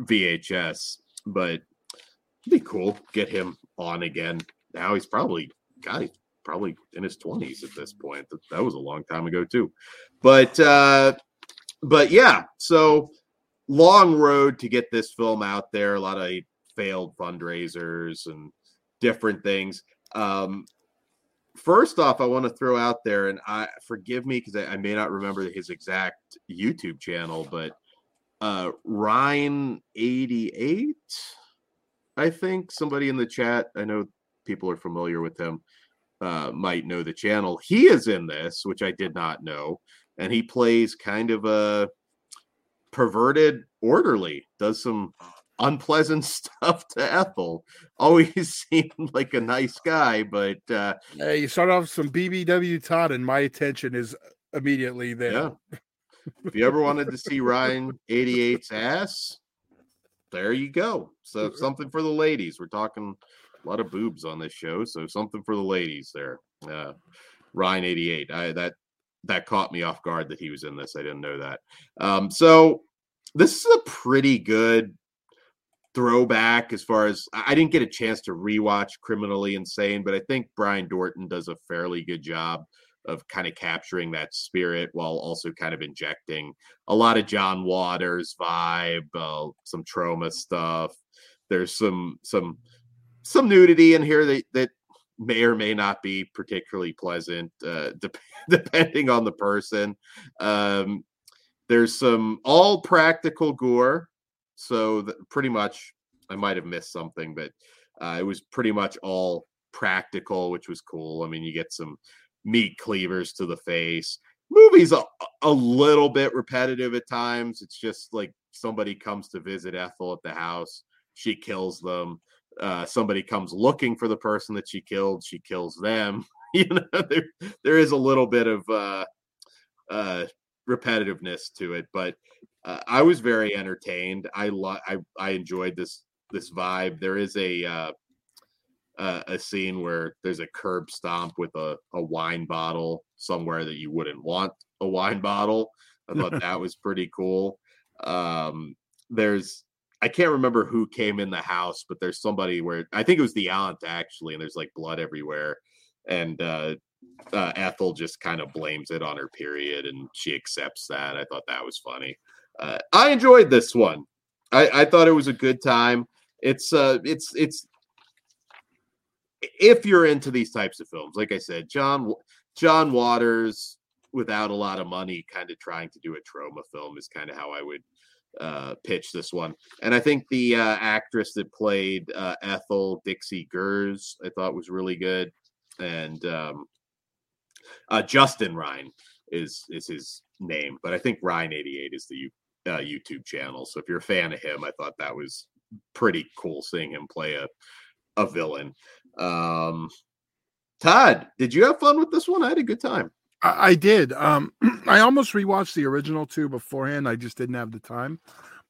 VHS. But it'd be cool get him on again. Now he's probably God, he's probably in his twenties at this point. That, that was a long time ago too. But uh but yeah, so long road to get this film out there. A lot of failed fundraisers and different things. Um, first off, I want to throw out there, and I forgive me because I, I may not remember his exact YouTube channel, but uh, Ryan eighty eight, I think somebody in the chat. I know people are familiar with him. Uh, might know the channel. He is in this, which I did not know, and he plays kind of a perverted orderly. Does some unpleasant <laughs> stuff to Ethel. Always <laughs> seemed like a nice guy, but uh, Hey, you start off some BBW Todd, and my attention is immediately there. yeah. if you ever wanted to see Ryan 88's ass, there you go. So something for the ladies. We're talking a lot of boobs on this show, so something for the ladies there. Uh, Ryan 88. I that that caught me off guard that he was in this. I didn't know that. Um, so this is a pretty good throwback as far as I didn't get a chance to rewatch Criminally Insane, but I think Brian Dorton does a fairly good job of kind of capturing that spirit while also kind of injecting a lot of John Waters vibe, uh, some Troma stuff. There's some some some nudity in here that that may or may not be particularly pleasant, uh, <laughs> dep depending on the person. Um, there's some all practical gore, so th- pretty much I might have missed something, but uh, it was pretty much all practical, which was cool. I mean, you get some meat cleavers to the face. Movie's a, a little bit repetitive at times. It's just like somebody comes to visit Ethel at the house, she kills them. Uh, somebody comes looking for the person that she killed, she kills them. <laughs> you know, there there is a little bit of uh, uh, repetitiveness to it, but uh, I was very entertained. I lo- I I enjoyed this this vibe. There is a uh, uh, a scene where there's a curb stomp with a, a wine bottle somewhere that you wouldn't want a wine bottle. I thought <laughs> that was pretty cool. Um, there's I can't remember who came in the house, but there's somebody where I think it was the aunt actually, and there's like blood everywhere, and uh, uh, Ethel just kind of blames it on her period, and she accepts that. I thought that was funny. Uh, I enjoyed this one. I, I thought it was a good time. It's uh, it's it's if you're into these types of films, like I said, John John Waters without a lot of money, kind of trying to do a Troma film is kind of how I would uh, pitch this one. And I think the uh, actress that played uh, Ethel Dixie Gers, I thought was really good. And um, uh, Justin Ryan is is his name, but I think Ryan eighty eight is the uh, YouTube channel. So if you're a fan of him, I thought that was pretty cool seeing him play a a villain. Um, Todd, did you have fun with this one? I had a good time. I, I did. Um, <clears throat> I almost rewatched the original two beforehand. I just didn't have the time,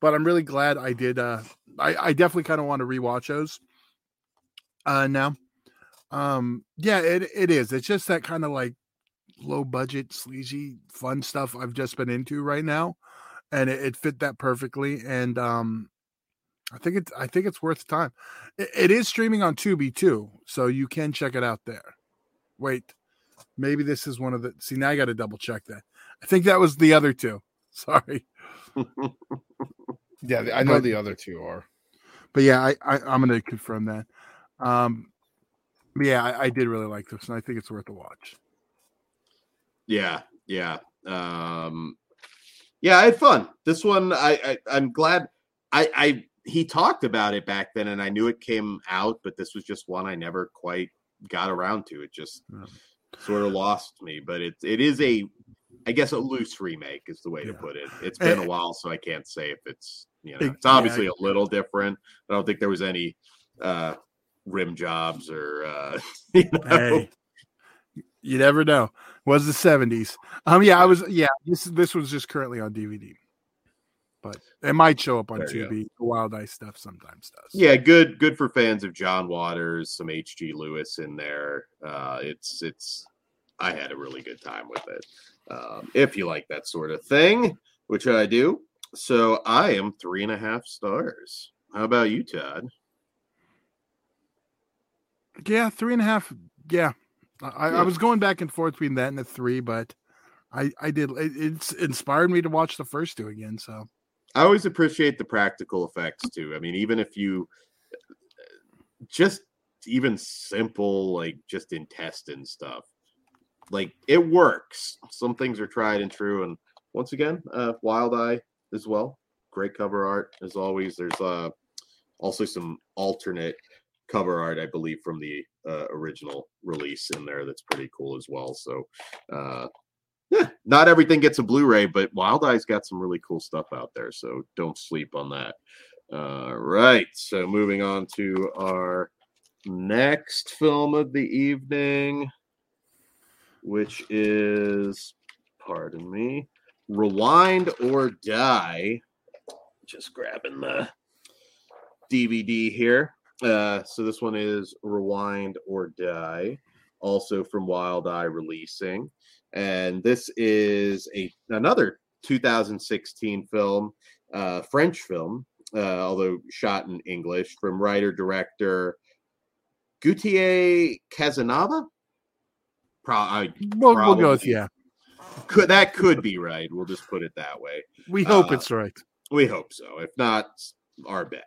but I'm really glad I did. Uh, I, I definitely kind of want to rewatch those. Uh, now, um, yeah, it it is. It's just that kind of like low budget, sleazy, fun stuff I've just been into right now, and it, it fit that perfectly. And um, I think it's I think it's worth the time. It, it is streaming on Tubi too, so you can check it out there. Wait, maybe this is one of the. See, now I got to double check that. I think that was the other two. <laughs> Sorry. yeah, I know But- the other two are. But yeah, I, I I'm going to confirm that. Um, yeah, I, I did really like this, and I think it's worth a watch. Yeah, yeah. Um yeah, I had fun. This one I, I I'm glad I I he talked about it back then and I knew it came out, but this was just one I never quite got around to. It just Yeah. sort of lost me, but it it is a I guess a loose remake is the way to put it. It's been a Eh, while, so I can't say if it's you know it's obviously yeah. a little different. I don't think there was any uh rim jobs or uh <laughs> you know Hey, you never know. Was the seventies? Um, yeah, I was. Yeah, this this was just currently on DVD, but it might show up on There. Tubi. The Wild Eye stuff sometimes does. Yeah, good good for fans of John Waters, some H.G. Lewis in there. Uh, it's it's I had a really good time with it. Um, if you like that sort of thing, which I do. So I am three and a half stars. How about you, Todd? yeah, three and a half. Yeah, I, I was going back and forth between that and the three, but I I did. It, it's inspired me to watch the first two again. So I always appreciate the practical effects too. I mean, even if you just even simple like just intestine stuff, like it works. Some things are tried and true, and once again, uh, Wild Eye as well. Great cover art as always. There's uh also some alternate cover art, I believe, from the uh, original release in there. That's pretty cool as well. So, uh, yeah, not everything gets a Blu-ray, but Wild Eye's got some really cool stuff out there. So don't sleep on that. All right. So moving on to our next film of the evening, which is, pardon me, Rewind or Die. Just grabbing the DVD here. Uh, so this one is Rewind or Die, also from Wild Eye Releasing, and this is a another 2016 film, uh, French film, uh, although shot in English, from writer director Gautier Casanova. Pro- I we'll, we'll go with Probably. yeah. could that could be right. We'll just put it that way. We hope Uh, it's right. We hope so. If not, our bet.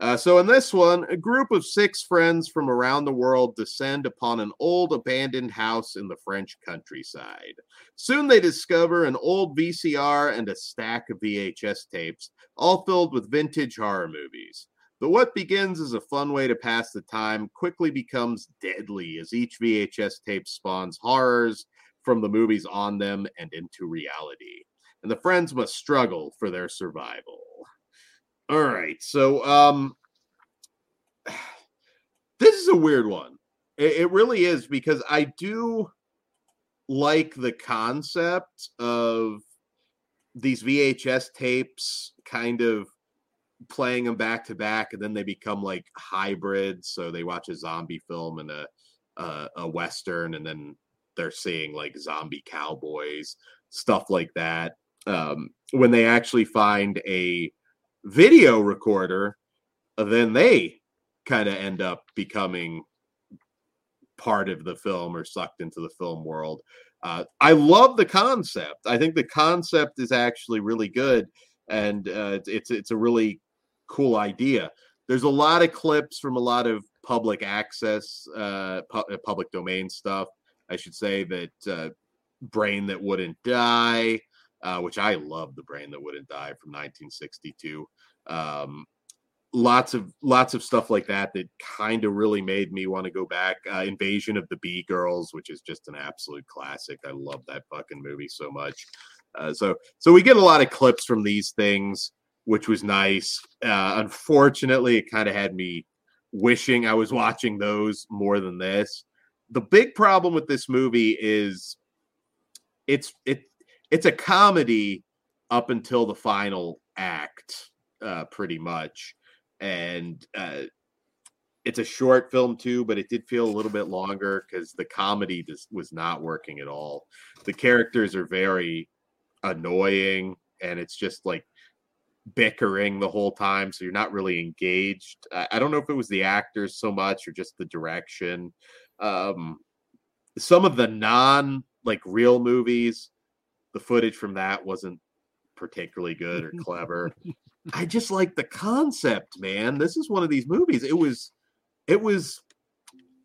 Uh, so in this one, a group of six friends from around the world descend upon an old abandoned house in the French countryside. Soon they discover an old VCR and a stack of VHS tapes, all filled with vintage horror movies. But what begins as a fun way to pass the time quickly becomes deadly as each VHS tape spawns horrors from the movies on them and into reality and the friends must struggle for their survival. All right, so um, <sighs> this is a weird one. It, it really is because I do like the concept of these VHS tapes kind of playing them back to back and then they become like hybrids so they watch a zombie film and a a, a western and then they're seeing like zombie cowboys stuff like that um, when they actually find a video recorder, uh, then they kind of end up becoming part of the film or sucked into the film world. Uh, I love the concept. I think the concept is actually really good, and uh, it's, it's a really cool idea. There's a lot of clips from a lot of public access, uh, pu- uh, public domain stuff. I should say that uh, brain that wouldn't die uh, which I love the brain that wouldn't die from 1962. Um, lots of lots of stuff like that that kind of really made me want to go back. Uh, Invasion of the Bee Girls, which is just an absolute classic. I love that fucking movie so much. Uh, so so we get a lot of clips from these things, which was nice. Uh, unfortunately, it kind of had me wishing I was watching those more than this. The big problem with this movie is it's it it's a comedy up until the final act, uh, pretty much, and uh, it's a short film too, but it did feel a little bit longer because the comedy just was not working at all. The characters are very annoying, and it's just like bickering the whole time, so you're not really engaged. I, I don't know if it was the actors so much or just the direction. Um, some of the non like real movies, the footage from that wasn't particularly good or clever. <laughs> I just like the concept, man. This is one of these movies. It was, it was.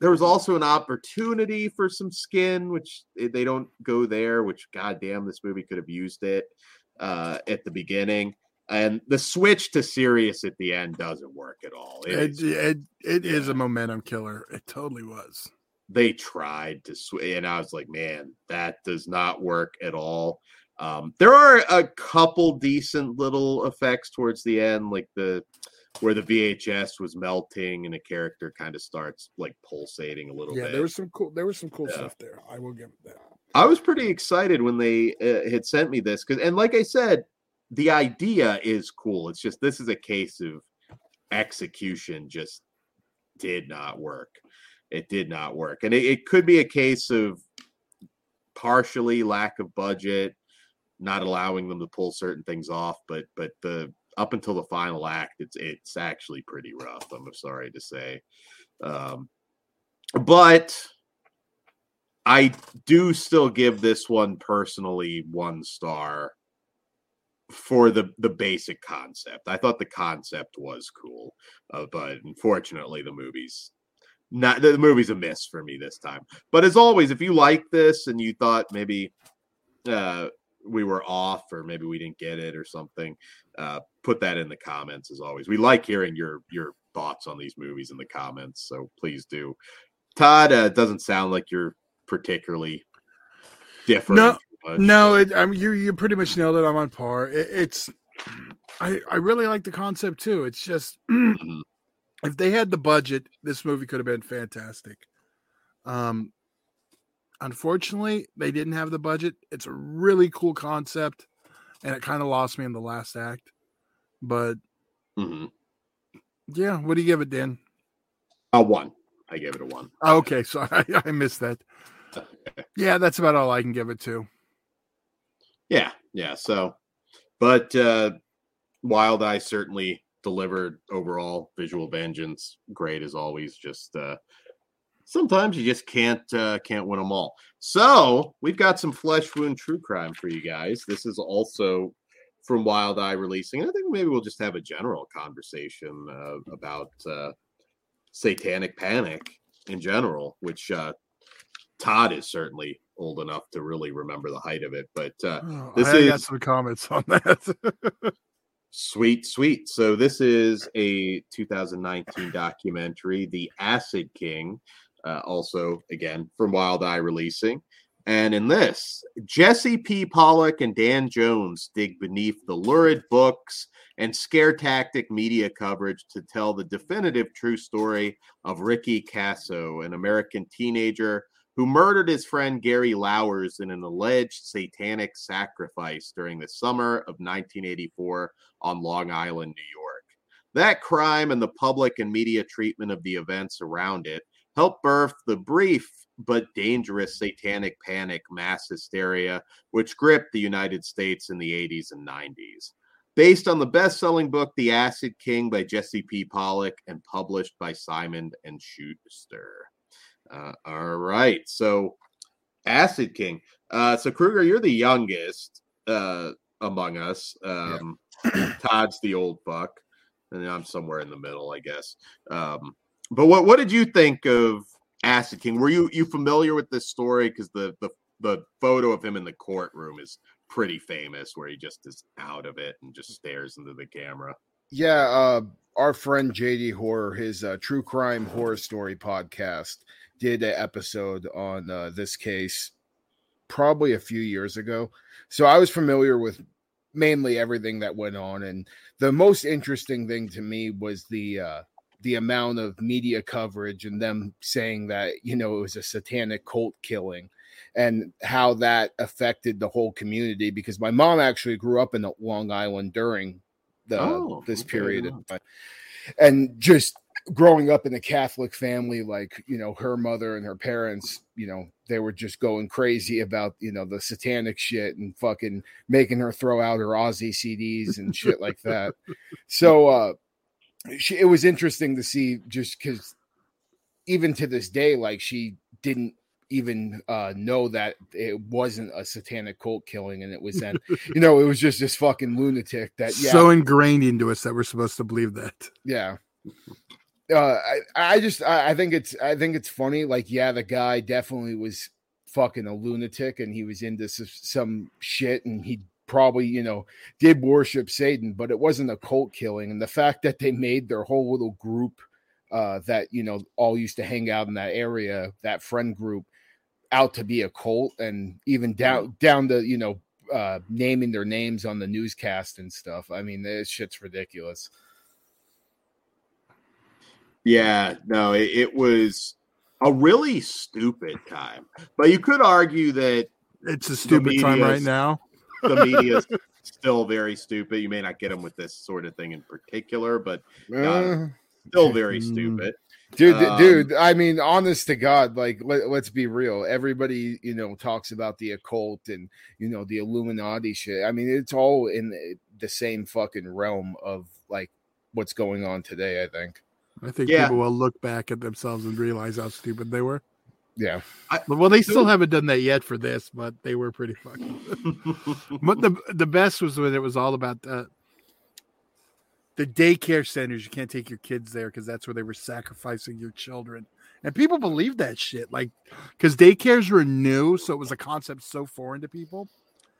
There was also an opportunity for some skin, which they don't go there. Which, goddamn, this movie could have used it uh, at the beginning. And the switch to serious at the end doesn't work at all. It, it, is, it, it yeah. is a momentum killer. It totally was. They tried to switch, and I was like, man, that does not work at all. Um, there are a couple decent little effects towards the end, like the where the VHS was melting and a character kind of starts like pulsating a little bit. yeah, bit. there was some cool. There was some cool yeah. stuff there. I will give that. I was pretty excited when they uh, had sent me this because, and like I said, the idea is cool. It's just this is a case of execution just did not work. It did not work, and it, it could be a case of partially lack of budget not allowing them to pull certain things off. But but the up until the final act, it's it's actually pretty rough. I'm sorry to say, um, but I do still give this one personally one star for the the basic concept. I thought the concept was cool, uh, but unfortunately, the movie's not the movie's a miss for me this time. But as always, if you like this and you thought maybe uh, we were off or maybe we didn't get it or something uh, put that in the comments as always. We like hearing your your thoughts on these movies in the comments so please do. Todd uh, doesn't sound like you're particularly different. No no it, I mean, you you pretty much nailed it. I'm on par. It, it's i i really like the concept too. It's just <clears throat> mm-hmm. If they had the budget this movie could have been fantastic um Unfortunately, they didn't have the budget. It's a really cool concept, and it kind of lost me in the last act. But mm-hmm. yeah, what do you give it, Dan? A one. I gave it a one. Oh, okay, <laughs> so I, I missed that. <laughs> Yeah, that's about all I can give it to. Yeah, yeah. So, but uh Wild Eye certainly delivered overall visual vengeance. Great as always. Just uh sometimes you just can't uh, can't win them all. So we've got some flesh wound true crime for you guys. This is also from Wild Eye releasing. I think maybe we'll just have a general conversation uh, about uh, satanic panic in general, which uh, Todd is certainly old enough to really remember the height of it. But uh, oh, this I is got some comments on that. <laughs> Sweet, sweet. So this is a 2019 documentary, The Acid King, uh, also again from Wild Eye Releasing. And in this, Jesse P. Pollock and Dan Jones dig beneath the lurid books and scare tactic media coverage to tell the definitive true story of Ricky Kasso, an American teenager who murdered his friend Gary Lauwers in an alleged satanic sacrifice during the summer of 1984 on Long Island, New York. That crime and the public and media treatment of the events around it helped birth the brief but dangerous satanic panic mass hysteria which gripped the United States in the 80s and 90s. Based on the best selling book, The Acid King by Jesse P. Pollock and published by Simon and Schuster. Uh, all right. So, Acid King. Uh, so, Kruger, you're the youngest uh, among us. Um, yeah. <clears throat> Todd's the old buck, And I'm somewhere in the middle, I guess. Um, but what what did you think of Acid King? Were you you familiar with this story? Because the the the photo of him in the courtroom is pretty famous, where he just is out of it and just stares into the camera. Yeah, uh, our friend JD Horror, his uh, true crime horror story podcast, did an episode on uh, this case probably a few years ago. So I was familiar with mainly everything that went on, and the most interesting thing to me was the uh, the amount of media coverage and them saying that you know it was a satanic cult killing and how that affected the whole community because my mom actually grew up in Long Island during the oh, this period of time. and just growing up in a Catholic family like you know her mother and her parents you know they were just going crazy about you know the satanic shit and fucking making her throw out her Ozzy CDs and shit like that. So uh she, it was interesting to see just because even to this day, like she didn't even uh, know that it wasn't a satanic cult killing and it was then you know it was just this fucking lunatic that yeah. So ingrained into us that we're supposed to believe that. yeah uh i i just I, I think it's i think it's funny like yeah the guy definitely was fucking a lunatic and he was into s- some shit and he probably you know did worship satan but it wasn't a cult killing. And the fact that they made their whole little group uh that you know all used to hang out in that area that friend group out to be a cult and even down down to you know uh naming their names on the newscast and stuff. I mean this shit's ridiculous Yeah, no, it, it was a really stupid time. But you could argue that It's a stupid time right now. the media is <laughs> still very stupid. You may not get them with this sort of thing in particular, but Uh, still very Mm. stupid. dude Um, dude i mean honest to god like let, let's be real everybody you know talks about the occult and you know the illuminati shit i mean it's all in the, the same fucking realm of like what's going on today i think I think Yeah. people will look back at themselves and realize how stupid they were. yeah Well, they still haven't done that yet for this, but they were pretty fucking. <laughs> But the the best was when it was all about the the daycare centers. You can't take your kids there because that's where they were sacrificing your children, and people believed that shit. Like, because daycares were new, so it was a concept so foreign to people.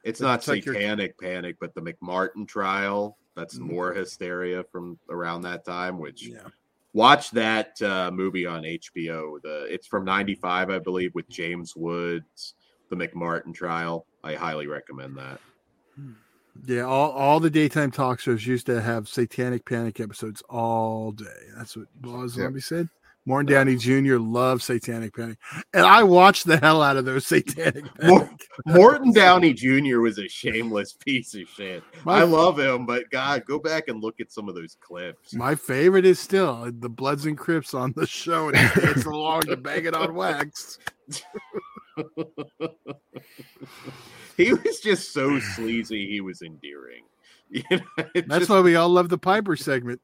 It's not it's like satanic panic, but the McMartin trial. That's Mhm. more hysteria from around that time. Which Yeah, watch that uh, movie on HBO. The it's from '95, I believe, with James Woods. The McMartin trial. I highly recommend that. yeah. All all the daytime talk shows used to have satanic panic episodes all day. That's what Boz. Zombie said. Morton Downey Jr. loves satanic panic, and I watched the hell out of those satanic <laughs> panic. Morton <laughs> Downey Jr. was a shameless piece of shit. My- I love him, but God, go back and look at some of those clips. My favorite is still uh, the Bloods and Crips on the show, and he dancing along to bang it on wax. <laughs> he was just so sleazy. He was endearing. You know, That's just- why we all love the Piper segment.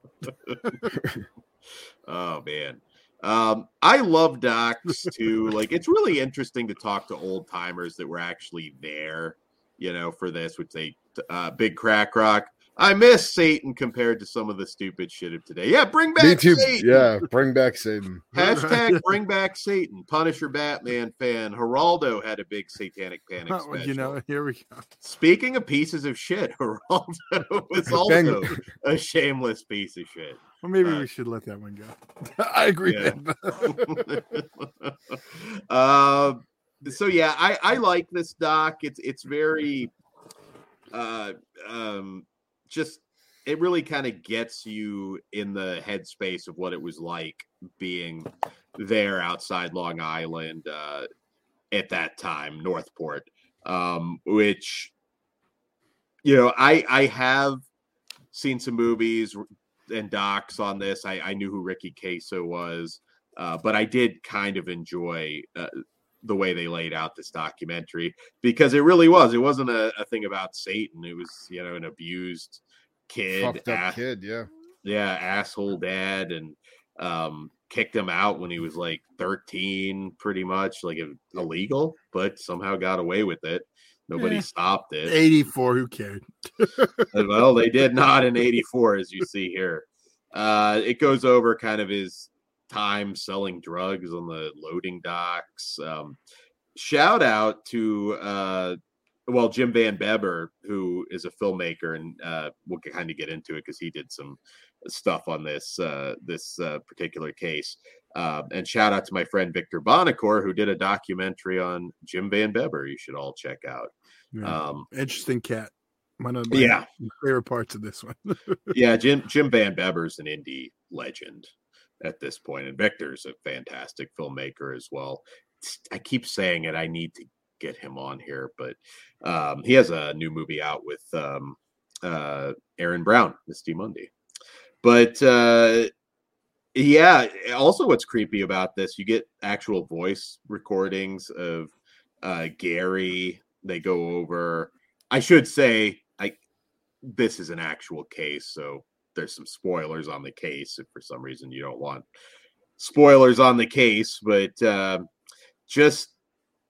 Oh man. Um, I love docs too. like it's really interesting to talk to old timers that were actually there, you know, for this, which they uh big crack rock. I miss Satan compared to some of the stupid shit of today. Yeah, bring back me too Satan. yeah bring back satan Hashtag <laughs> bring back Satan. Punisher Batman fan. Geraldo had a big satanic panic Well, special. you know, here we go. Speaking of pieces of shit, <laughs> Geraldo was also a shameless piece of shit. Well, maybe Uh, we should let that one go. <laughs> I agree. yeah. uh, <laughs> so yeah, I, I like this doc. It's it's very uh um just it really kind of gets you in the headspace of what it was like being there outside Long Island uh at that time, Northport. Um, which you know, I I have seen some movies and docs on this. I, I knew who Ricky Kasso was, uh, but I did kind of enjoy uh, the way they laid out this documentary because it really was. It wasn't a, a thing about Satan. It was, you know, an abused kid, ass- kid yeah yeah, asshole dad, and um, kicked him out when he was like 13, pretty much like illegal, but somehow got away with it. Nobody Eh. stopped it. 84, who cared? <laughs> well, they did not in 84, as you see here. Uh, it goes over kind of his time selling drugs on the loading docks. Um, shout out to, uh, well, Jim Van Bebber, who is a filmmaker, and uh, we'll kind of get into it because he did some stuff on this uh, this uh, particular case. Uh, and shout out to my friend Victor Bonacore, who did a documentary on Jim Van Bebber. You should all check out. Yeah. Um, Interesting cat. One of my yeah, favorite parts of this one. <laughs> yeah, Jim Jim Van Bebber's an indie legend at this point, and Victor's a fantastic filmmaker as well. I keep saying it. I need to get him on here, but um, he has a new movie out with um, uh, Aaron Brown, Misty Monday. But uh, yeah, also what's creepy about this, you get actual voice recordings of uh, Gary. They go over. I should say, I this is an actual case, so there's some spoilers on the case if for some reason you don't want spoilers on the case, but uh, just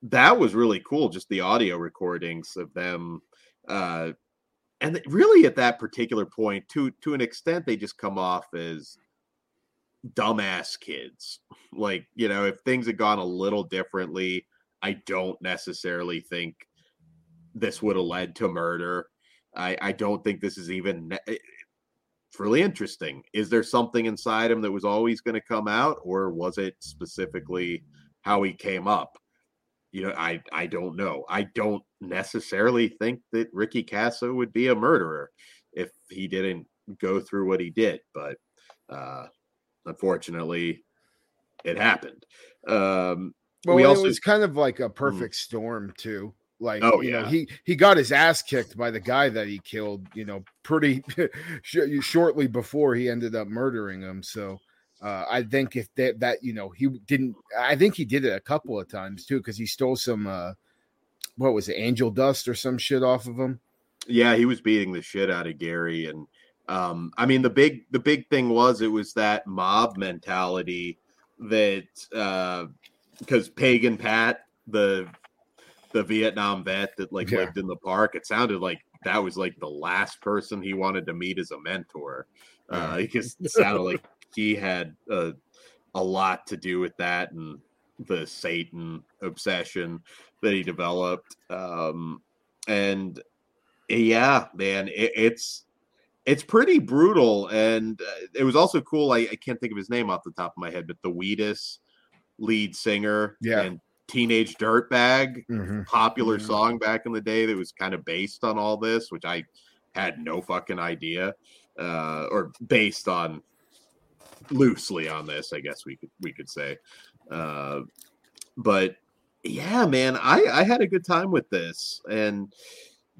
that was really cool. Just the audio recordings of them, uh, and really at that particular point, to to an extent, they just come off as dumbass kids. <laughs> Like you know, if things had gone a little differently, I don't necessarily think this would have led to murder. I, I don't think this is even it's really interesting. Is there something inside him that was always going to come out, or was it specifically how he came up? You know, I I don't know. I don't necessarily think that Ricky Kasso would be a murderer if he didn't go through what he did, but uh unfortunately it happened. Um well, we it also was kind of like a Mm. perfect storm too. Like, Oh, you know, he he got his ass kicked by the guy that he killed. You know, pretty <laughs> sh- shortly before he ended up murdering him. So, uh, I think if that that you know he didn't, I think he did it a couple of times too because he stole some. uh What was it, angel dust or some shit off of him? Yeah, he was beating the shit out of Gary, and um, I mean the big the big thing was it was that mob mentality that uh because Pagan Pat the the Vietnam vet that like Yeah. lived in the park, it sounded like that was like the last person he wanted to meet as a mentor. Uh, because it sounded like he had a, a lot to do with that and the Satan obsession that he developed. Um, and yeah, man, it, it's it's pretty brutal, and uh, it was also cool. I, I can't think of his name off the top of my head, but the Wheatus lead singer, Yeah. and Teenage Dirtbag, Mhm. popular Yeah. song back in the day that was kind of based on all this, which I had no fucking idea, uh, or based on loosely on this, I guess we could we could say. Uh, but yeah, man, I I had a good time with this, and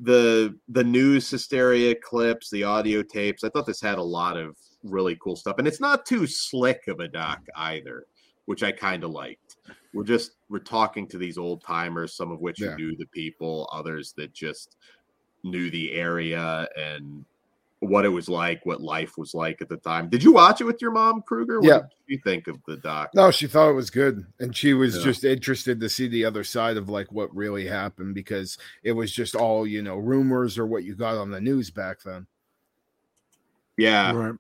the the news hysteria clips, the audio tapes. I thought this had a lot of really cool stuff, and it's not too slick of a doc either, which I kind of liked. We're just we're talking to these old timers, some of which Yeah. knew the people, others that just knew the area and what it was like, what life was like at the time. Did you watch it with your mom, Kruger? What Yeah. did you think of the doc? No, she thought it was good, and she was Yeah. just interested to see the other side of like what really happened because it was just all you know rumors or what you got on the news back then. Yeah, Right.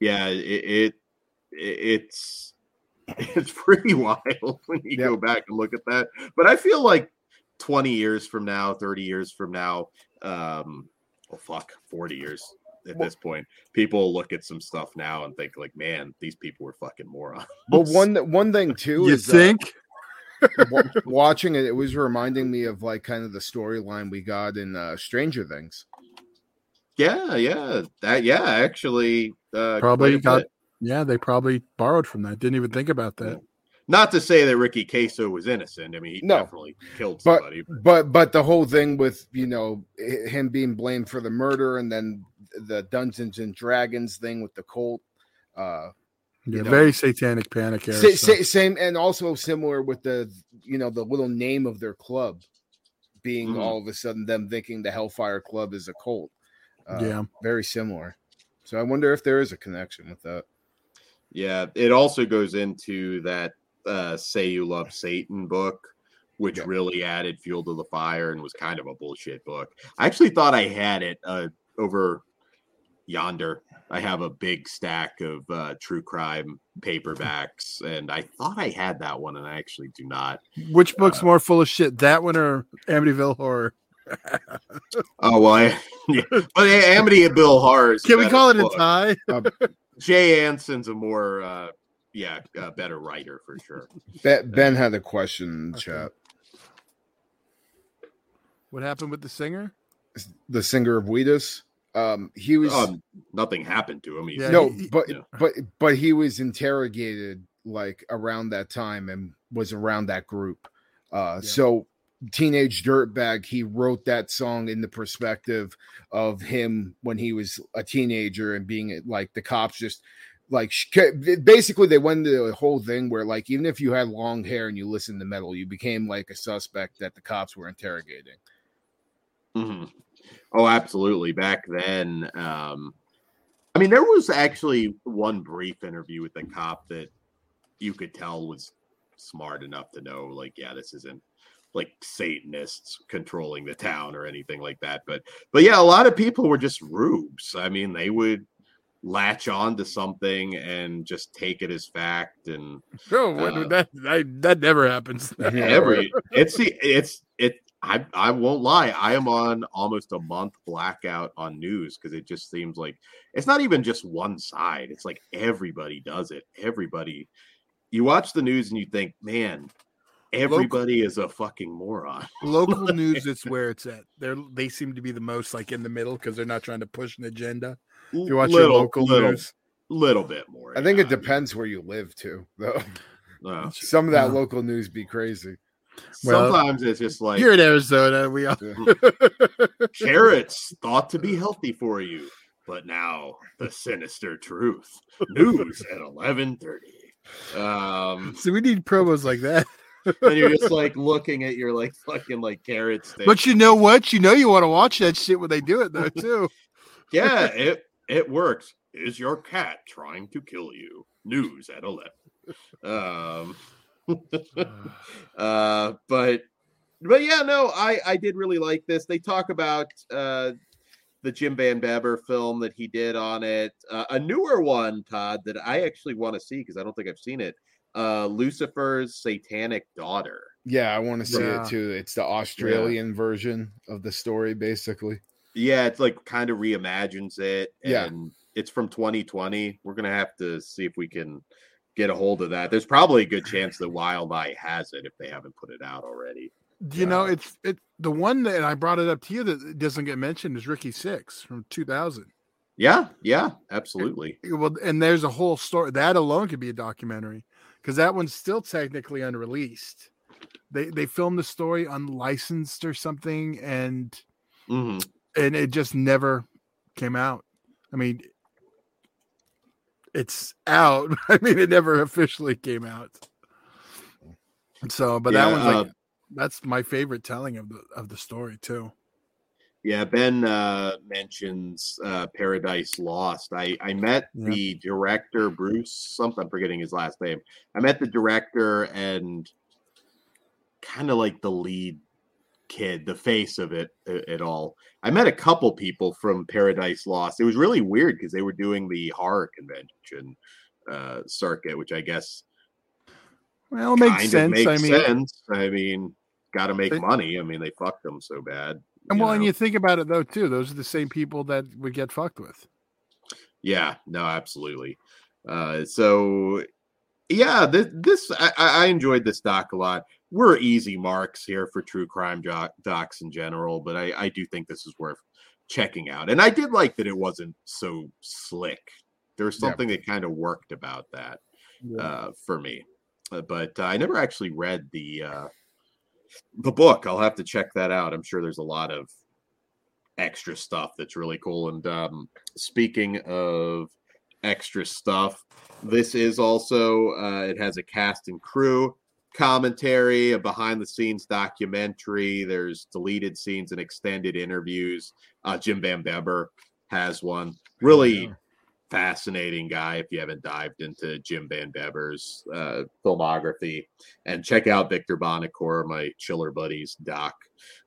yeah, it, it it's <laughs> it's pretty wild <laughs> when you go back and look at that. But I feel like 20 years from now, 30 years from now, um, well, fuck, 40 years at Well- this point, people look at some stuff now and think like, man, these people were fucking morons. But <laughs> one one thing too You is uh, think? wa- watching it, it was reminding me of like kind of the storyline we got in uh, Stranger Things. Yeah, yeah, that, yeah, actually, uh, Probably got- bit. Yeah, they probably borrowed from that. Didn't even think about that. Not to say that Ricky Kasso was innocent. I mean, he No. definitely killed somebody. But but the whole thing with you know him being blamed for the murder and then the Dungeons and Dragons thing with the cult. Uh, Yeah, know, very satanic panic era. Sa- stuff. sa- same and also similar with the you know the little name of their club being Mhm. all of a sudden them thinking the Hellfire Club is a cult. Uh, Yeah. very similar. So I wonder if there is a connection with that. Yeah, it also goes into that uh, "Say You Love Satan" book, which Yeah. really added fuel to the fire and was kind of a bullshit book. I actually thought I had it uh, over yonder. I have a big stack of uh, true crime paperbacks, and I thought I had that one, and I actually do not. Which book's more full of shit, that one or Amityville Horror? Oh well, I, <laughs> yeah. but Amityville Horror. is Can we call it a book. tie? Jay Anson's a more, uh, yeah, uh, better writer for sure. Ben, ben had a question in the Okay. chat. What happened with the singer? The singer of Wheatus. Um, he was Um, nothing happened to him. He's, Yeah, no, he- but yeah. but but he was interrogated like around that time and was around that group. Uh, Yeah. so teenage dirtbag he wrote that song in the perspective of him when he was a teenager and being like the cops just like basically they went into the whole thing where like even if you had long hair and you listened to metal you became like a suspect that the cops were interrogating Mhm. Oh, absolutely. Back then, um, I mean, there was actually one brief interview with the cop that you could tell was smart enough to know, like, yeah, this isn't like Satanists controlling the town or anything like that. But but yeah, a lot of people were just rubes. I mean, they would latch on to something and just take it as fact and oh uh, that, that that never happens <laughs> every it's the it's it I I won't lie. I am on almost a month blackout on news because it just seems like it's not even just one side. It's like everybody does it. Everybody. You watch the news and you think, man, everybody local, is a fucking moron. <laughs> local news, it's where it's at. They they seem to be the most like in the middle because they're not trying to push an agenda. If you watch little, your local little, news, little bit more. I think it depends where you live too, though. <laughs> No. <laughs> Some of that no. local news be crazy. Well, Sometimes it's just like you're in Arizona. We all carrots thought to be healthy for you, but now the sinister truth. News at eleven thirty. Um, so we need promos like that. And you're just like looking at your like fucking like carrots. But you know what? You know you want to watch that shit when they do it though <laughs> too. yeah, <laughs> it it works. Is your cat trying to kill you? News at eleven. Um, <laughs> uh, but but yeah, no, I I did really like this. They talk about uh the Jim Van Bebber film that he did on it. Uh, a newer one, Todd, that I actually want to see because I don't think I've seen it. Uh, Lucifer's Satanic Daughter. Yeah, I want to see yeah. it too. It's the Australian yeah. version of the story, basically. Yeah, it's like kind of reimagines it. And yeah. it's from 2020. We're gonna have to see if we can get a hold of that. There's probably a good chance that Wild Eye has it if they haven't put it out already. You uh, know, it's it the one that I brought it up to you that doesn't get mentioned is Ricky Six from 2000. Yeah, yeah, absolutely. And, well, and there's a whole story that alone could be a documentary because that one's still technically unreleased. They they filmed the story unlicensed or something, and mm-hmm. and it just never came out. I mean, it's out. <laughs> I mean, it never officially came out. So, but yeah, that one's like uh, that's my favorite telling of the of the story too. Yeah, Ben uh, mentions uh, Paradise Lost. I I met yeah. the director Bruce something. I'm forgetting his last name. I met the director and kind of like the lead kid, the face of it at all. I met a couple people from Paradise Lost. It was really weird because they were doing the horror convention uh, circuit, which I guess well makes sense. Makes I mean, sense. I mean, got to make it, money. I mean, they fucked them so bad. And well, know? and you think about it though too; those are the same people that would get fucked with. Yeah, no, absolutely. Uh, so yeah, this, this I, I enjoyed this doc a lot we're easy marks here for true crime docs in general, but I, I do think this is worth checking out. And I did like that it wasn't so slick. There's something yeah. that kind of worked about that yeah. uh, for me. Uh, but uh, I never actually read the uh, the book. I'll have to check that out. I'm sure there's a lot of extra stuff that's really cool. And um, speaking of extra stuff, this is also uh, it has a cast and crew commentary, a behind the scenes documentary. There's deleted scenes and extended interviews. Uh, Jim Van Bebber has one. Really yeah. Fascinating guy if you haven't dived into Jim Van Bebber's uh, filmography. And check out Victor Bonacore, my chiller buddies doc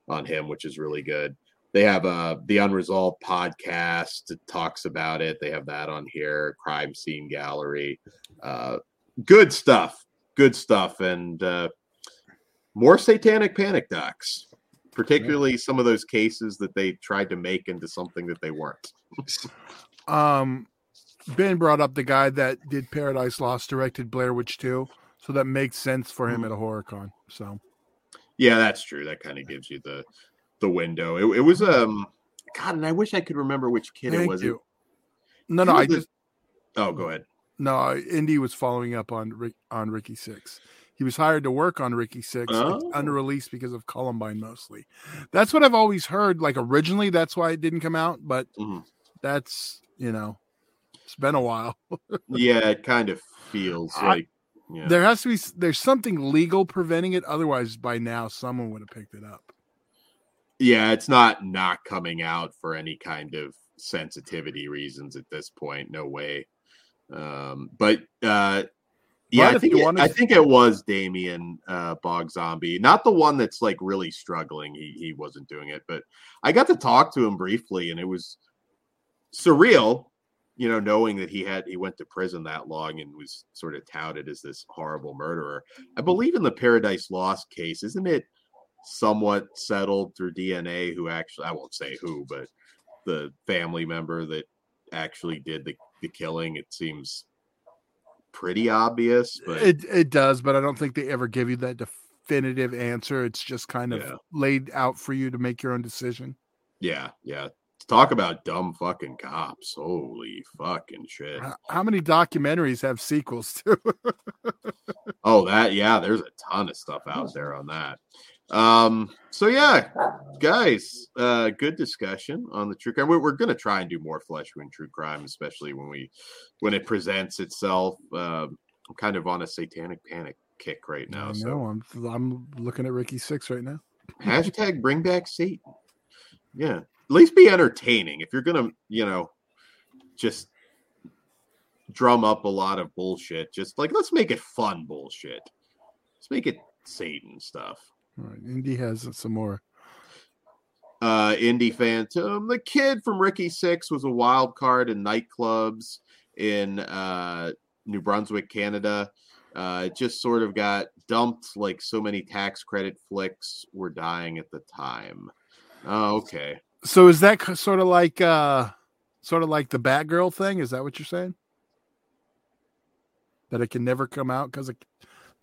on him, which is really good. They have uh, the Unresolved podcast. It talks about it. They have that on here. Crime Scene Gallery. Uh, good stuff good stuff and uh, more satanic panic docs particularly some of those cases that they tried to make into something that they weren't <laughs> um ben brought up the guy that did paradise lost directed blair witch 2 so that makes sense for him mm-hmm. at a horror con so yeah that's true that kind of gives you the the window it, it, was um god and i wish i could remember which kid Thank it was you. no no i the... just oh go ahead no, Indy was following up on Rick, on Ricky Six. He was hired to work on Ricky Six, oh. under release because of Columbine mostly. That's what I've always heard. Like originally, that's why it didn't come out, but mm-hmm. that's you know, it's been a while. <laughs> yeah, it kind of feels I, like yeah. there has to be there's something legal preventing it. Otherwise, by now, someone would have picked it up. Yeah, it's not not coming out for any kind of sensitivity reasons at this point. No way. Um, but uh, Yeah, But I think it, I think it was Damien uh, Bog Zombie, not the one that's like really struggling. He he wasn't doing it, but I got to talk to him briefly, and it was surreal. You know, knowing that he had he went to prison that long and was sort of touted as this horrible murderer. I mm-hmm. believe in the Paradise Lost case, isn't it? Somewhat settled through DNA. Who actually, I won't say who, but the family member that actually did the, the killing. It seems pretty obvious, but It it does, but I don't think they ever give you that definitive answer. It's just kind of Yeah. laid out for you to make your own decision. yeah, yeah. Talk about dumb fucking cops. Holy fucking shit. How many documentaries have sequels to? <laughs> Oh, that yeah, there's a ton of stuff out there on that. Um, so yeah, guys, uh, good discussion on the true crime. We're, we're gonna try and do more flesh wound true crime, especially when we when it presents itself. Um, I'm kind of on a satanic panic kick right now. I so. I'm I'm looking at Ricky Six right now. hashtag bring back Satan. Yeah, least be entertaining. If you're gonna, you know, just drum up a lot of bullshit, just like let's make it fun bullshit. Let's make it Satan stuff. All right, Indy has some more. Uh Indie Phantom, the kid from Ricky Six was a wild card in nightclubs in uh New Brunswick, Canada. Uh, it just sort of got dumped like so many tax credit flicks were dying at the time. Oh, okay. So is that sort of like uh sort of like the Batgirl thing? Is that what you're saying? That it can never come out because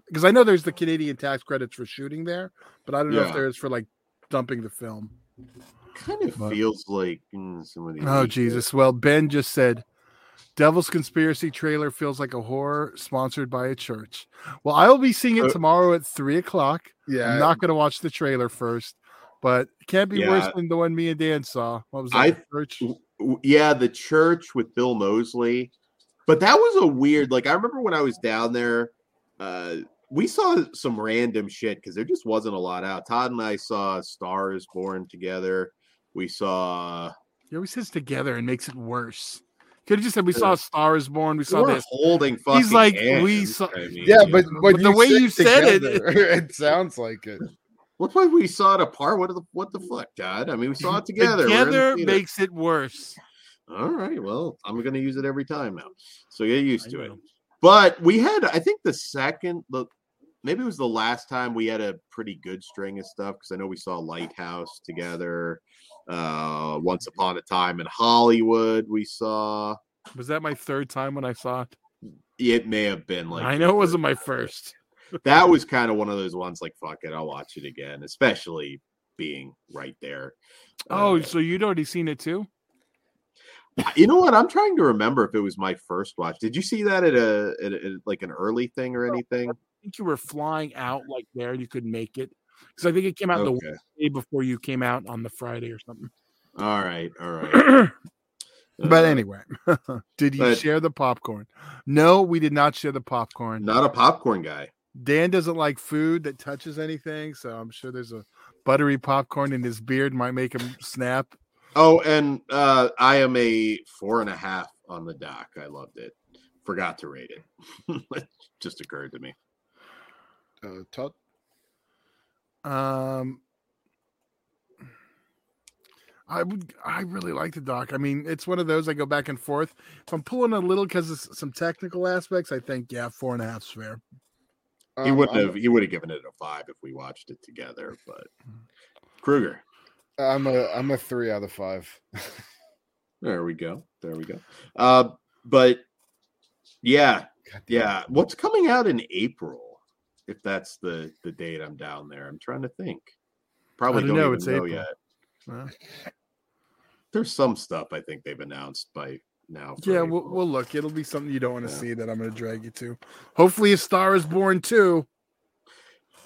because I know there's the Canadian tax credits for shooting there, but I don't know if there is for like dumping the film. Kind of But- feels like mm, some. Oh leaks Jesus! Well, Ben just said, "Devil's Conspiracy trailer feels like a horror sponsored by a church." Well, I will be seeing it Uh, tomorrow at three o'clock. Yeah, I'm not going to watch the trailer first, but it can't be worse than the one me and Dan saw. What was that? I- the church? w- yeah, the church with Bill Moseley. But that was a weird, like I remember when I was down there, uh, we saw some random shit because there just wasn't a lot out. Todd and I saw Stars Born together. We saw He always says together and makes it worse. Could have just said we saw Stars Born. We saw we're this. holding fucking. like, hands, we saw- I mean, yeah, but But but the way you said it- together, it <laughs> sounds like it. What's why we saw it apart? What the what the fuck, Todd? I mean, we saw it <laughs> together. Together makes it worse. All right. Well, I'm going to use it every time now. So get used I to it. But we had, I think, the second, the maybe it was the last time we had a pretty good string of stuff because I know we saw Lighthouse together. Uh, Once Upon a Time in Hollywood, we saw. Was that my third time when I saw it? It may have been like I know it wasn't my first. That was kind of one of those ones like fuck it, I'll watch it again, especially being right there. Oh, Uh, so you'd already seen it too? you know what? I'm trying to remember if it was my first watch. Did you see that at a, at a like an early thing or anything? I think you were flying out like there. You could make it because I think it came out the Okay. day before you came out on the Friday or something. All right. All right. <clears throat> but Uh, anyway, <laughs> did you but- share the popcorn? No, we did not share the popcorn. not a popcorn guy. Dan doesn't like food that touches anything, so I'm sure there's a buttery popcorn in his beard might make him snap. Oh, and uh, I am a four and a half on the dock. I loved it. Forgot to rate it. <laughs> it just occurred to me. Uh, Todd? Um, I would, I really like the doc. I mean, it's one of those I go back and forth. If I'm pulling a little because of some technical aspects, I think yeah, four and a half's fair. He Um, wouldn't I'm- have. He would have given it a five if we watched it together. But Kruger. I'm a I'm a three out of five. <laughs> There we go. There we go. Uh, but yeah, yeah. What's coming out in April? If that's the the date I'm down there, I'm trying to think. Probably I don't, don't know, even it's know April. yet. Well, There's some stuff I think they've announced by now. yeah, we'll, we'll look. It'll be something you don't want to Yeah. see that I'm going to drag you to. Hopefully, a star is born too.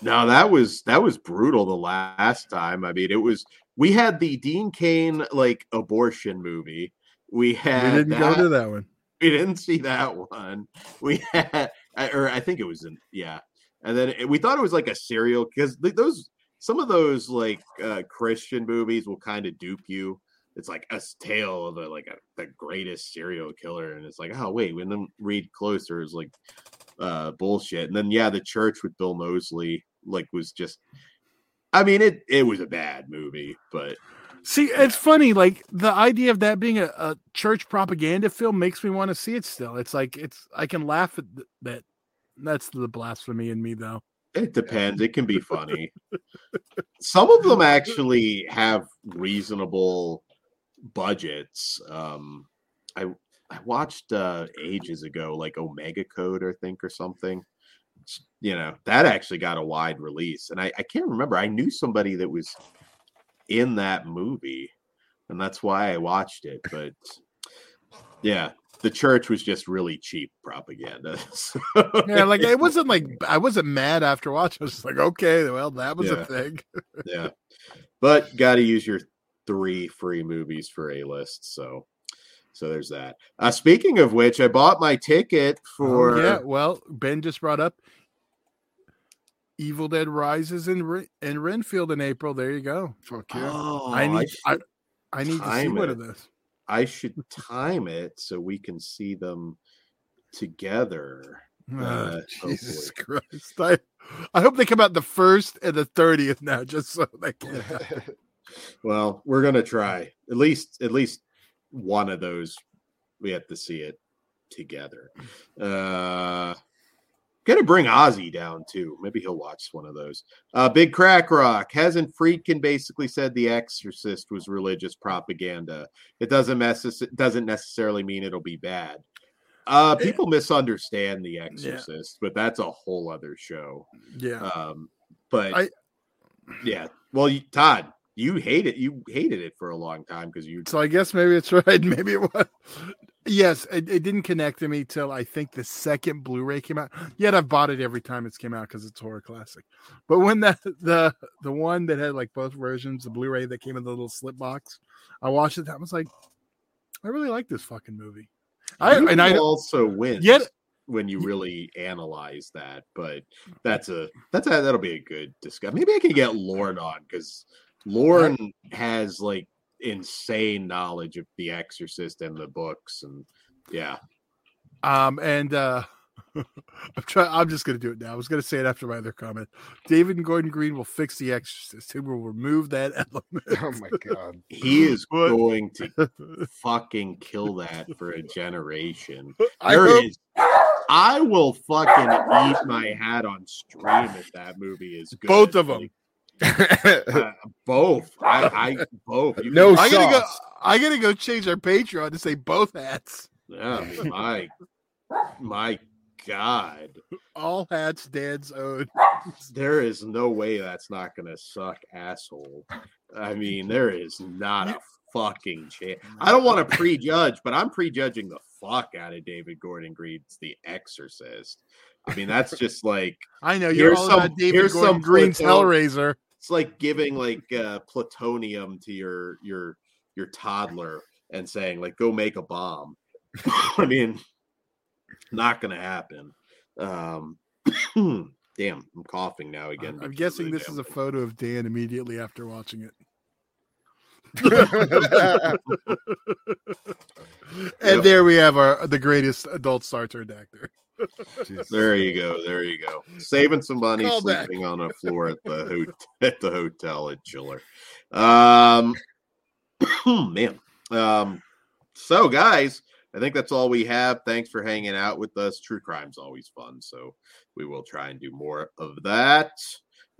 No, that was that was brutal the last time. I mean, it was we had the Dean Cain like abortion movie. We We had didn't go to that one. we didn't see that one. We had, or I think it was in, yeah. And then it- we thought it was like a serial because those some of those like uh, Christian movies will kind of dupe you. It's like a tale of a, like a, the greatest serial killer, and it's like, oh wait, when then read closer, it's like uh bullshit. And then yeah, the church with Bill Moseley like was just I mean it it was a bad movie, but See, it's funny. Like the idea of that being a, a church propaganda film makes me want to see it. Still, it's like it's. I can laugh at that. That's the blasphemy in me, though. it depends. It can be funny. Some of them <laughs> actually have reasonable budgets. Um I I watched uh ages ago like Omega Code, I think, or something. You know, that actually got a wide release. And I, I can't remember. I knew somebody that was in that movie, and that's why I watched it. But yeah, the church was just really cheap propaganda. <laughs> So, Yeah, like it <laughs> wasn't like I wasn't mad after watching. I was just like, okay, well, that was Yeah. a thing. <laughs> yeah, but got to use your three free movies for a list. So, so there's that. Uh, speaking of which, I bought my ticket for. Oh, yeah, well, Ben just brought up Evil Dead Rises in Re- in Renfield in April. There you go. Fuck yeah. Oh, I need I, should- I need to see time one it. of this. I should time it so we can see them together. Oh, Uh, Jesus Christ! I I hope they come out the first and the thirtieth now, just so they <laughs> can. Well, we're gonna try at least at least one of those. We have to see it together. Uh, gonna bring Ozzy down too. Maybe he'll watch one of those. Uh, Big Crack Rock hasn't Friedkin basically said The Exorcist was religious propaganda. It doesn't necess- doesn't necessarily mean it'll be bad. Uh, people misunderstand The Exorcist, but that's a whole other show. Yeah, Um, but I- yeah, well, you, Todd, you hate it. You hated it for a long time because you. so I guess maybe it's <laughs> right. Maybe it was. Yes, it, it didn't connect to me till I think the second Blu-ray came out. Yet I've bought it every time it's came out because it's horror classic. But when the <laughs> the the one that had like both versions, the Blu-ray that came in the little slip box, I watched it. I was like, I really like this fucking movie. I you and I also win Yet- when you really analyze that. But mm. that's a that's a that'll be a good discussion. Maybe I can get Lorne on because Lauren has like insane knowledge of The Exorcist and the books, and yeah, Um, and uh <laughs> I'm trying I'm just gonna do it now. I was gonna say it after my other comment. David and Gordon Green will fix the exorcist. He will remove that <laughs> element. oh my god. he is <laughs> What? going to fucking kill that for a generation. I There hope- is- I will fucking eat my hat on stream if that movie is good. Both of 'em. Like, <laughs> uh, both. I, I both. You No can- I gotta go. I gotta go change our Patreon to say both hats. Yeah, my my God, All hats Dad's own. <laughs> there is no way that's not gonna suck, asshole. I mean, there is not a fucking chance. I don't want to prejudge, but I'm prejudging the fuck out of David Gordon Green's The Exorcist. I mean, that's just like I know you're all some- about David here's Gordon some Green's Hellraiser. It's like giving like uh, plutonium to your your your toddler and saying like go make a bomb. <laughs> I mean, not gonna happen. Um, <clears throat> damn, I'm coughing now again. I'm because guessing this is a photo of Dan immediately after watching it. <laughs> <laughs> And Yep. there we have our the greatest adult Star Trek actor. Jesus. There you go. There you go. Saving some money, Call back. sleeping on a floor at the ho- <laughs> at the hotel at Chiller. Um, <clears throat> man. Um, so guys, I think that's all we have. Thanks for hanging out with us. True crime's always fun, so we will try and do more of that.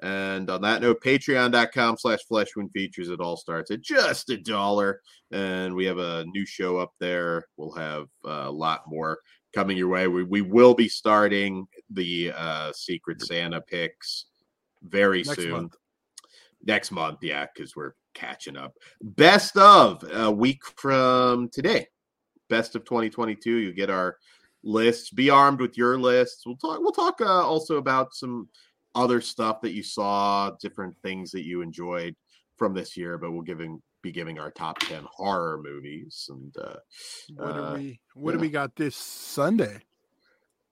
And on that note, patreon.com slash fleshwound features. It all starts at just a dollar. And we have a new show up there. We'll have uh, a lot more coming your way. We, we will be starting the uh, Secret Santa picks very Next soon. month. Next month, yeah, because we're catching up. Best of a week from today. Best of 2022. You get our lists. Be armed with your lists. We'll talk. We'll talk uh, also about some other stuff that you saw, different things that you enjoyed from this year. But we'll giving be giving our top 10 horror movies and uh, What Uh, do we what do we got this Sunday?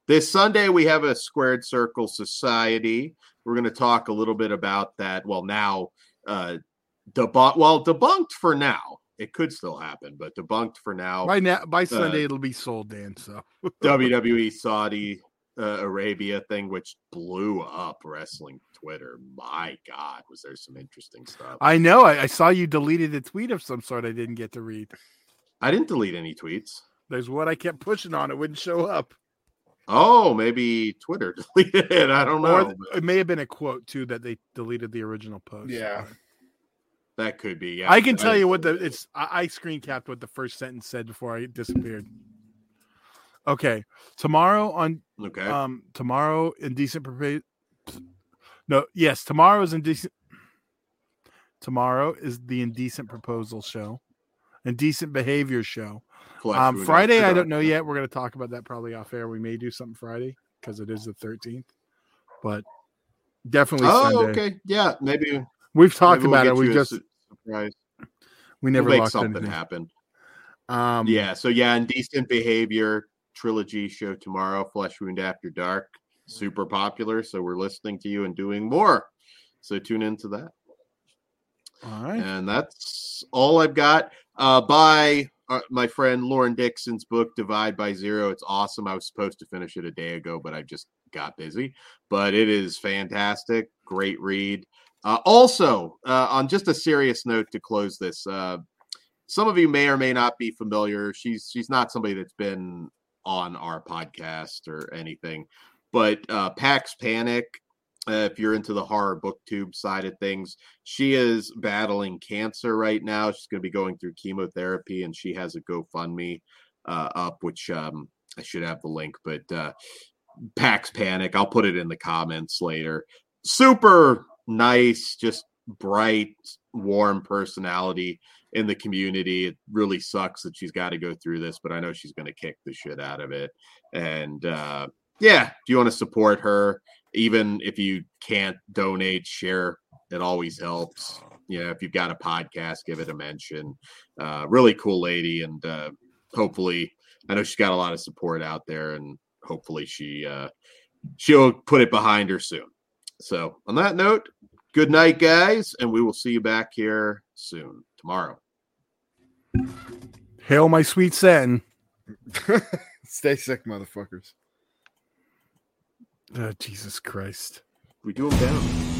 This Sunday, we have a Squared Circle Society. We're going to talk a little bit about that. Well, now, uh, debunk. Well, debunked for now. It could still happen, but debunked for now. By now by Sunday it'll be sold, Dan. So <laughs> WWE Saudi uh, Arabia thing, which blew up wrestling Twitter. My God, was there some interesting stuff? I know. I, I saw you deleted a tweet of some sort. I didn't get to read. I didn't delete any tweets. There's what I kept pushing on. It wouldn't show up. Oh, maybe Twitter <laughs> deleted it. I don't Or know. it may have been a quote too that they deleted the original post. Yeah. That could be. Yeah, I can tell you what the it's. I, I screen capped what the first sentence said before I disappeared. Okay, tomorrow on Okay. um tomorrow indecent propa- No, yes, tomorrow is indecent. Tomorrow is the indecent proposal show, indecent behavior show. Um, Friday, I don't know yet. We're going to talk about that probably off air. We may do something Friday because it is the 13th, but definitely Oh, Sunday. okay. Yeah, maybe We've talked maybe we'll about it. We just surprise. we We'll never make something anything. happen. Um, Yeah. So yeah, indecent behavior trilogy show tomorrow. Flesh wound after dark. Super popular. So we're listening to you and doing more. So tune into that. All right. And that's all I've got. Uh, by uh, my friend Lauren Dixon's book, Divide by Zero. It's awesome. I was supposed to finish it a day ago, but I just got busy. But it is fantastic. Great read. Uh, also, uh, on just a serious note to close this, uh, some of you may or may not be familiar. She's she's not somebody that's been on our podcast or anything, but uh, Pax Panic. Uh, if you're into the horror booktube side of things, she is battling cancer right now. She's going to be going through chemotherapy, and she has a GoFundMe uh, up, which um, I should have the link. But uh, Pax Panic, I'll put it in the comments later. Super nice, just bright, warm personality in the community. It really sucks that she's got to go through this, but I know she's going to kick the shit out of it. And uh, yeah, if you want to support her, even if you can't donate, share. It always helps. You know, if you've got a podcast, give it a mention. Uh, really cool lady, and uh, hopefully, I know she's got a lot of support out there, and hopefully she uh, she'll put it behind her soon. So, on that note, good night, guys, and we will see you back here soon tomorrow. Hail my sweet Satin. <laughs> Stay sick, motherfuckers. Oh, Jesus Christ. We do them down.